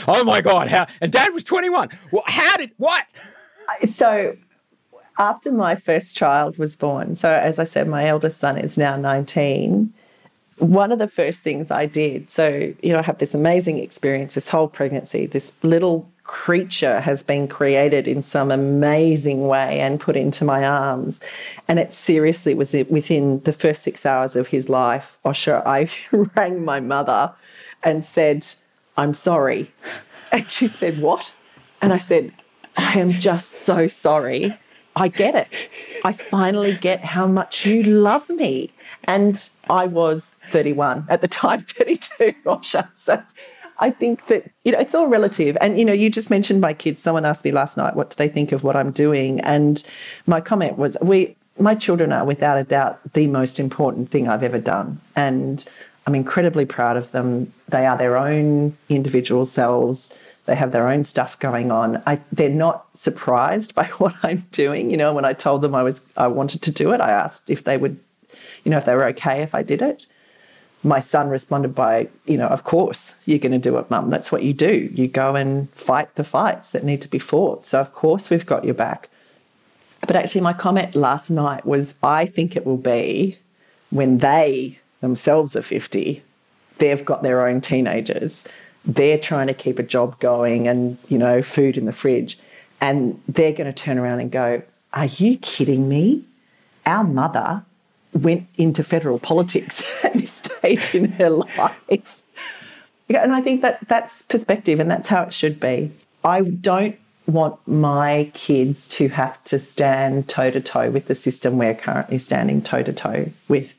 oh my God, how? And dad was 21. Well, how did, what? So after my first child was born, so as I said, my eldest son is now 19. One of the first things I did, so, you know, I have this amazing experience this whole pregnancy. This little creature has been created in some amazing way and put into my arms. And it seriously was within the first six hours of his life, Osher, I rang my mother and said, I'm sorry. And she said, What? And I said, I am just so sorry. I get it. I finally get how much you love me. And I was 31 at the time, 32, Osher. So I think that, you know, it's all relative. And, you know, you just mentioned my kids. Someone asked me last night, what do they think of what I'm doing? And my comment was, we, my children are without a doubt the most important thing I've ever done. And I'm incredibly proud of them. They are their own individual selves. They have their own stuff going on. I, they're not surprised by what I'm doing. You know, when I told them I was I wanted to do it, I asked if they would, you know, if they were okay if I did it. My son responded by, you know, of course you're going to do it, mum. That's what you do. You go and fight the fights that need to be fought. So of course we've got your back. But actually, my comment last night was, I think it will be when they themselves are 50, they've got their own teenagers they're trying to keep a job going and, you know, food in the fridge. And they're going to turn around and go, Are you kidding me? Our mother went into federal politics at this stage in her life. And I think that that's perspective and that's how it should be. I don't want my kids to have to stand toe to toe with the system we're currently standing toe to toe with.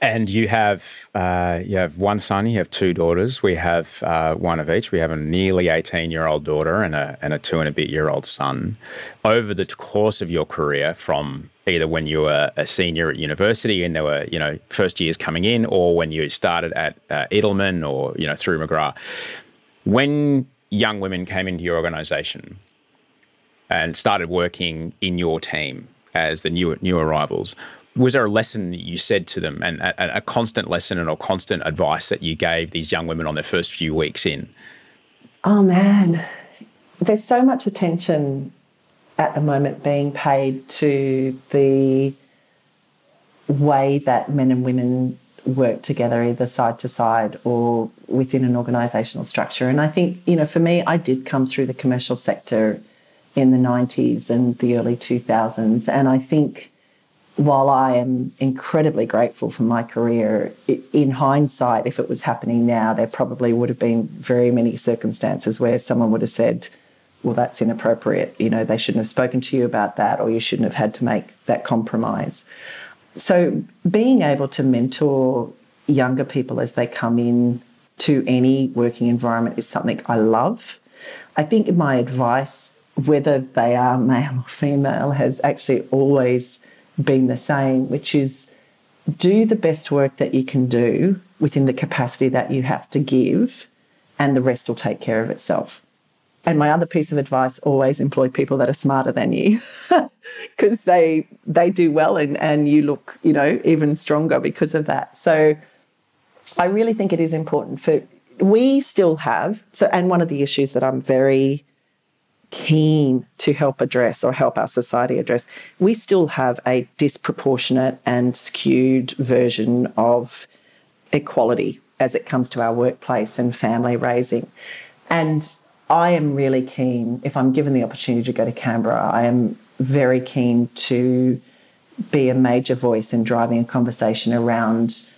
And you have uh, you have one son, you have two daughters. We have uh, one of each. We have a nearly eighteen year old daughter and a and a two and a bit year old son. Over the course of your career, from either when you were a senior at university and there were you know first years coming in, or when you started at uh, Edelman or you know through McGrath, when young women came into your organisation and started working in your team as the new new arrivals was there a lesson you said to them and a, a, constant lesson and a constant advice that you gave these young women on their first few weeks in? Oh man, there's so much attention at the moment being paid to the way that men and women work together either side to side or within an organizational structure. And I think, you know, for me, I did come through the commercial sector in the 90s and the early 2000s. And I think while I am incredibly grateful for my career, in hindsight, if it was happening now, there probably would have been very many circumstances where someone would have said, well, that's inappropriate. You know, they shouldn't have spoken to you about that, or you shouldn't have had to make that compromise. So, being able to mentor younger people as they come in to any working environment is something I love. I think my advice, whether they are male or female, has actually always been the same, which is do the best work that you can do within the capacity that you have to give, and the rest will take care of itself. And my other piece of advice always employ people that are smarter than you because they they do well and, and you look, you know, even stronger because of that. So I really think it is important for we still have so and one of the issues that I'm very keen to help address or help our society address, we still have a disproportionate and skewed version of equality as it comes to our workplace and family raising. And I am really keen, if I'm given the opportunity to go to Canberra, I am very keen to be a major voice in driving a conversation around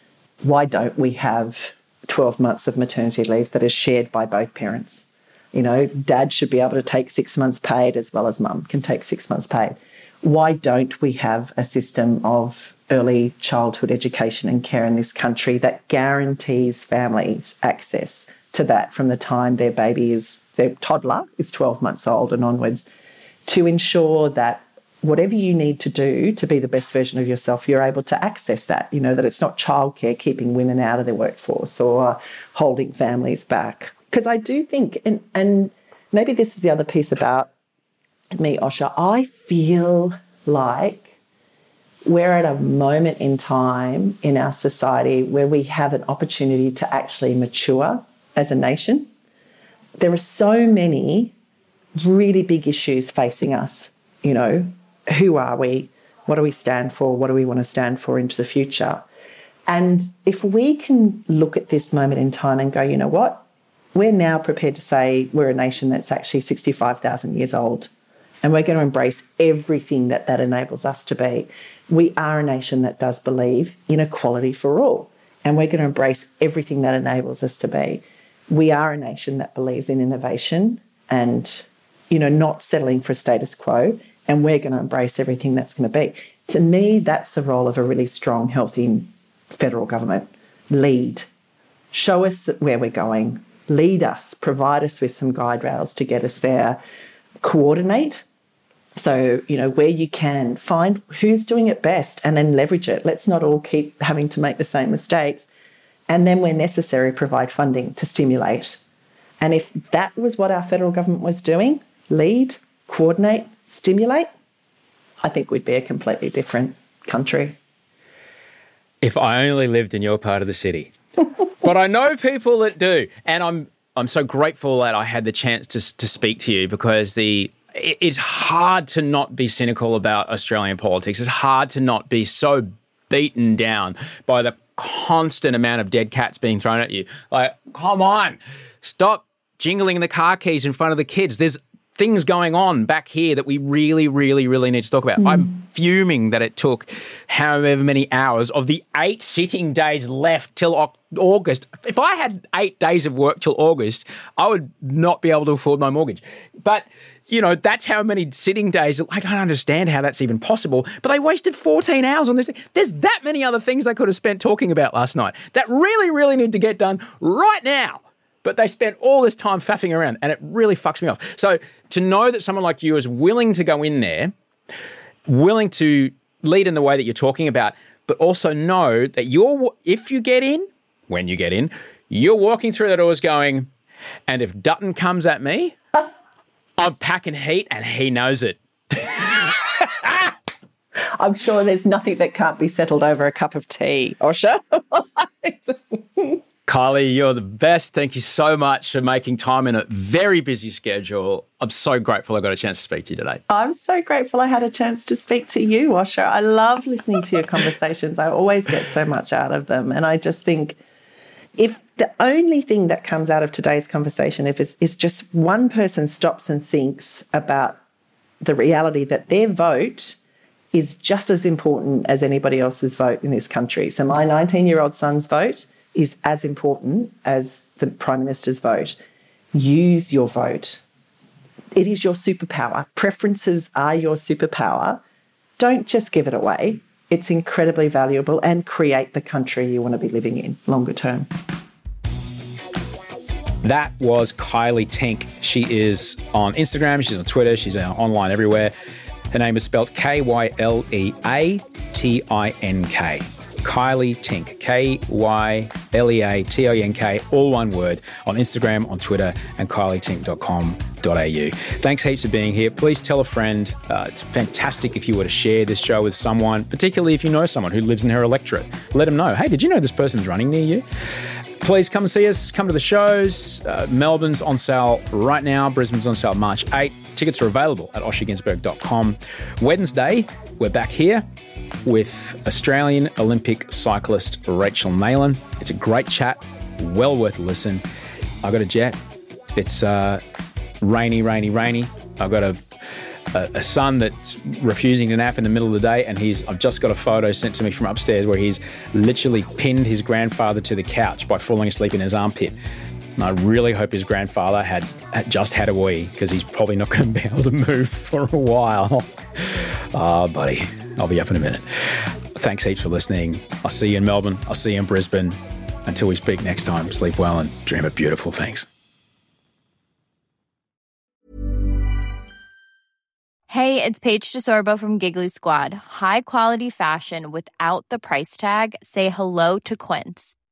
why don't we have 12 months of maternity leave that is shared by both parents? You know, dad should be able to take six months paid as well as mum can take six months paid. Why don't we have a system of early childhood education and care in this country that guarantees families access to that from the time their baby is, their toddler is 12 months old and onwards, to ensure that whatever you need to do to be the best version of yourself, you're able to access that. You know, that it's not childcare keeping women out of the workforce or holding families back. Because I do think, and, and maybe this is the other piece about me, Osher, I feel like we're at a moment in time in our society where we have an opportunity to actually mature as a nation. There are so many really big issues facing us. You know, who are we? What do we stand for? What do we want to stand for into the future? And if we can look at this moment in time and go, you know what? We're now prepared to say we're a nation that's actually 65,000 years old. And we're going to embrace everything that that enables us to be. We are a nation that does believe in equality for all. And we're going to embrace everything that enables us to be we are a nation that believes in innovation and you know not settling for a status quo and we're going to embrace everything that's going to be to me that's the role of a really strong healthy federal government lead show us where we're going lead us provide us with some guide rails to get us there coordinate so you know where you can find who's doing it best and then leverage it let's not all keep having to make the same mistakes and then, where necessary, provide funding to stimulate. And if that was what our federal government was doing lead, coordinate, stimulate I think we'd be a completely different country. If I only lived in your part of the city. But I know people that do. And I'm I'm so grateful that I had the chance to, to speak to you because the it's hard to not be cynical about Australian politics. It's hard to not be so beaten down by the constant amount of dead cats being thrown at you. Like, come on, stop jingling the car keys in front of the kids. There's things going on back here that we really, really, really need to talk about. Mm. I'm fuming that it took however many hours of the eight sitting days left till August. If I had eight days of work till August, I would not be able to afford my mortgage. But you know, that's how many sitting days. I don't understand how that's even possible. But they wasted 14 hours on this. There's that many other things they could have spent talking about last night that really, really need to get done right now. But they spent all this time faffing around and it really fucks me off. So to know that someone like you is willing to go in there, willing to lead in the way that you're talking about, but also know that you're, if you get in, when you get in, you're walking through the doors going, and if Dutton comes at me, I'm packing heat and he knows it. I'm sure there's nothing that can't be settled over a cup of tea, Osher. Kylea, you're the best. Thank you so much for making time in a very busy schedule. I'm so grateful I got a chance to speak to you today. I'm so grateful I had a chance to speak to you, Osher. I love listening to your conversations. I always get so much out of them. And I just think if the only thing that comes out of today's conversation if is, is just one person stops and thinks about the reality that their vote is just as important as anybody else's vote in this country. So my 19 year old son's vote is as important as the Prime Minister's vote. Use your vote. It is your superpower. Preferences are your superpower. Don't just give it away. It's incredibly valuable and create the country you want to be living in longer term. That was Kylea Tink. She is on Instagram, she's on Twitter, she's online everywhere. Her name is spelled K Y L E A T I N K. Kylea Tink, K Y L E A T I N K, all one word, on Instagram, on Twitter, and kyleatink.com.au. Thanks heaps for being here. Please tell a friend. Uh, it's fantastic if you were to share this show with someone, particularly if you know someone who lives in her electorate. Let them know, hey, did you know this person's running near you? Please come see us. Come to the shows. Uh, Melbourne's on sale right now. Brisbane's on sale March 8. Tickets are available at oshergunsberg.com. Wednesday, we're back here with Australian Olympic cyclist Rachel Neylan. It's a great chat, well worth a listen. I got a jet. It's uh, rainy, rainy, rainy. I've got a, a, a son that's refusing to nap in the middle of the day, and he's. I've just got a photo sent to me from upstairs where he's literally pinned his grandfather to the couch by falling asleep in his armpit. And I really hope his grandfather had, had just had a wee because he's probably not going to be able to move for a while. Ah, buddy, I'll be up in a minute. Thanks heaps for listening. I'll see you in Melbourne. I'll see you in Brisbane. Until we speak next time, sleep well and dream of beautiful things. Hey, it's Paige DeSorbo from Giggly Squad. High quality fashion without the price tag. Say hello to Quince.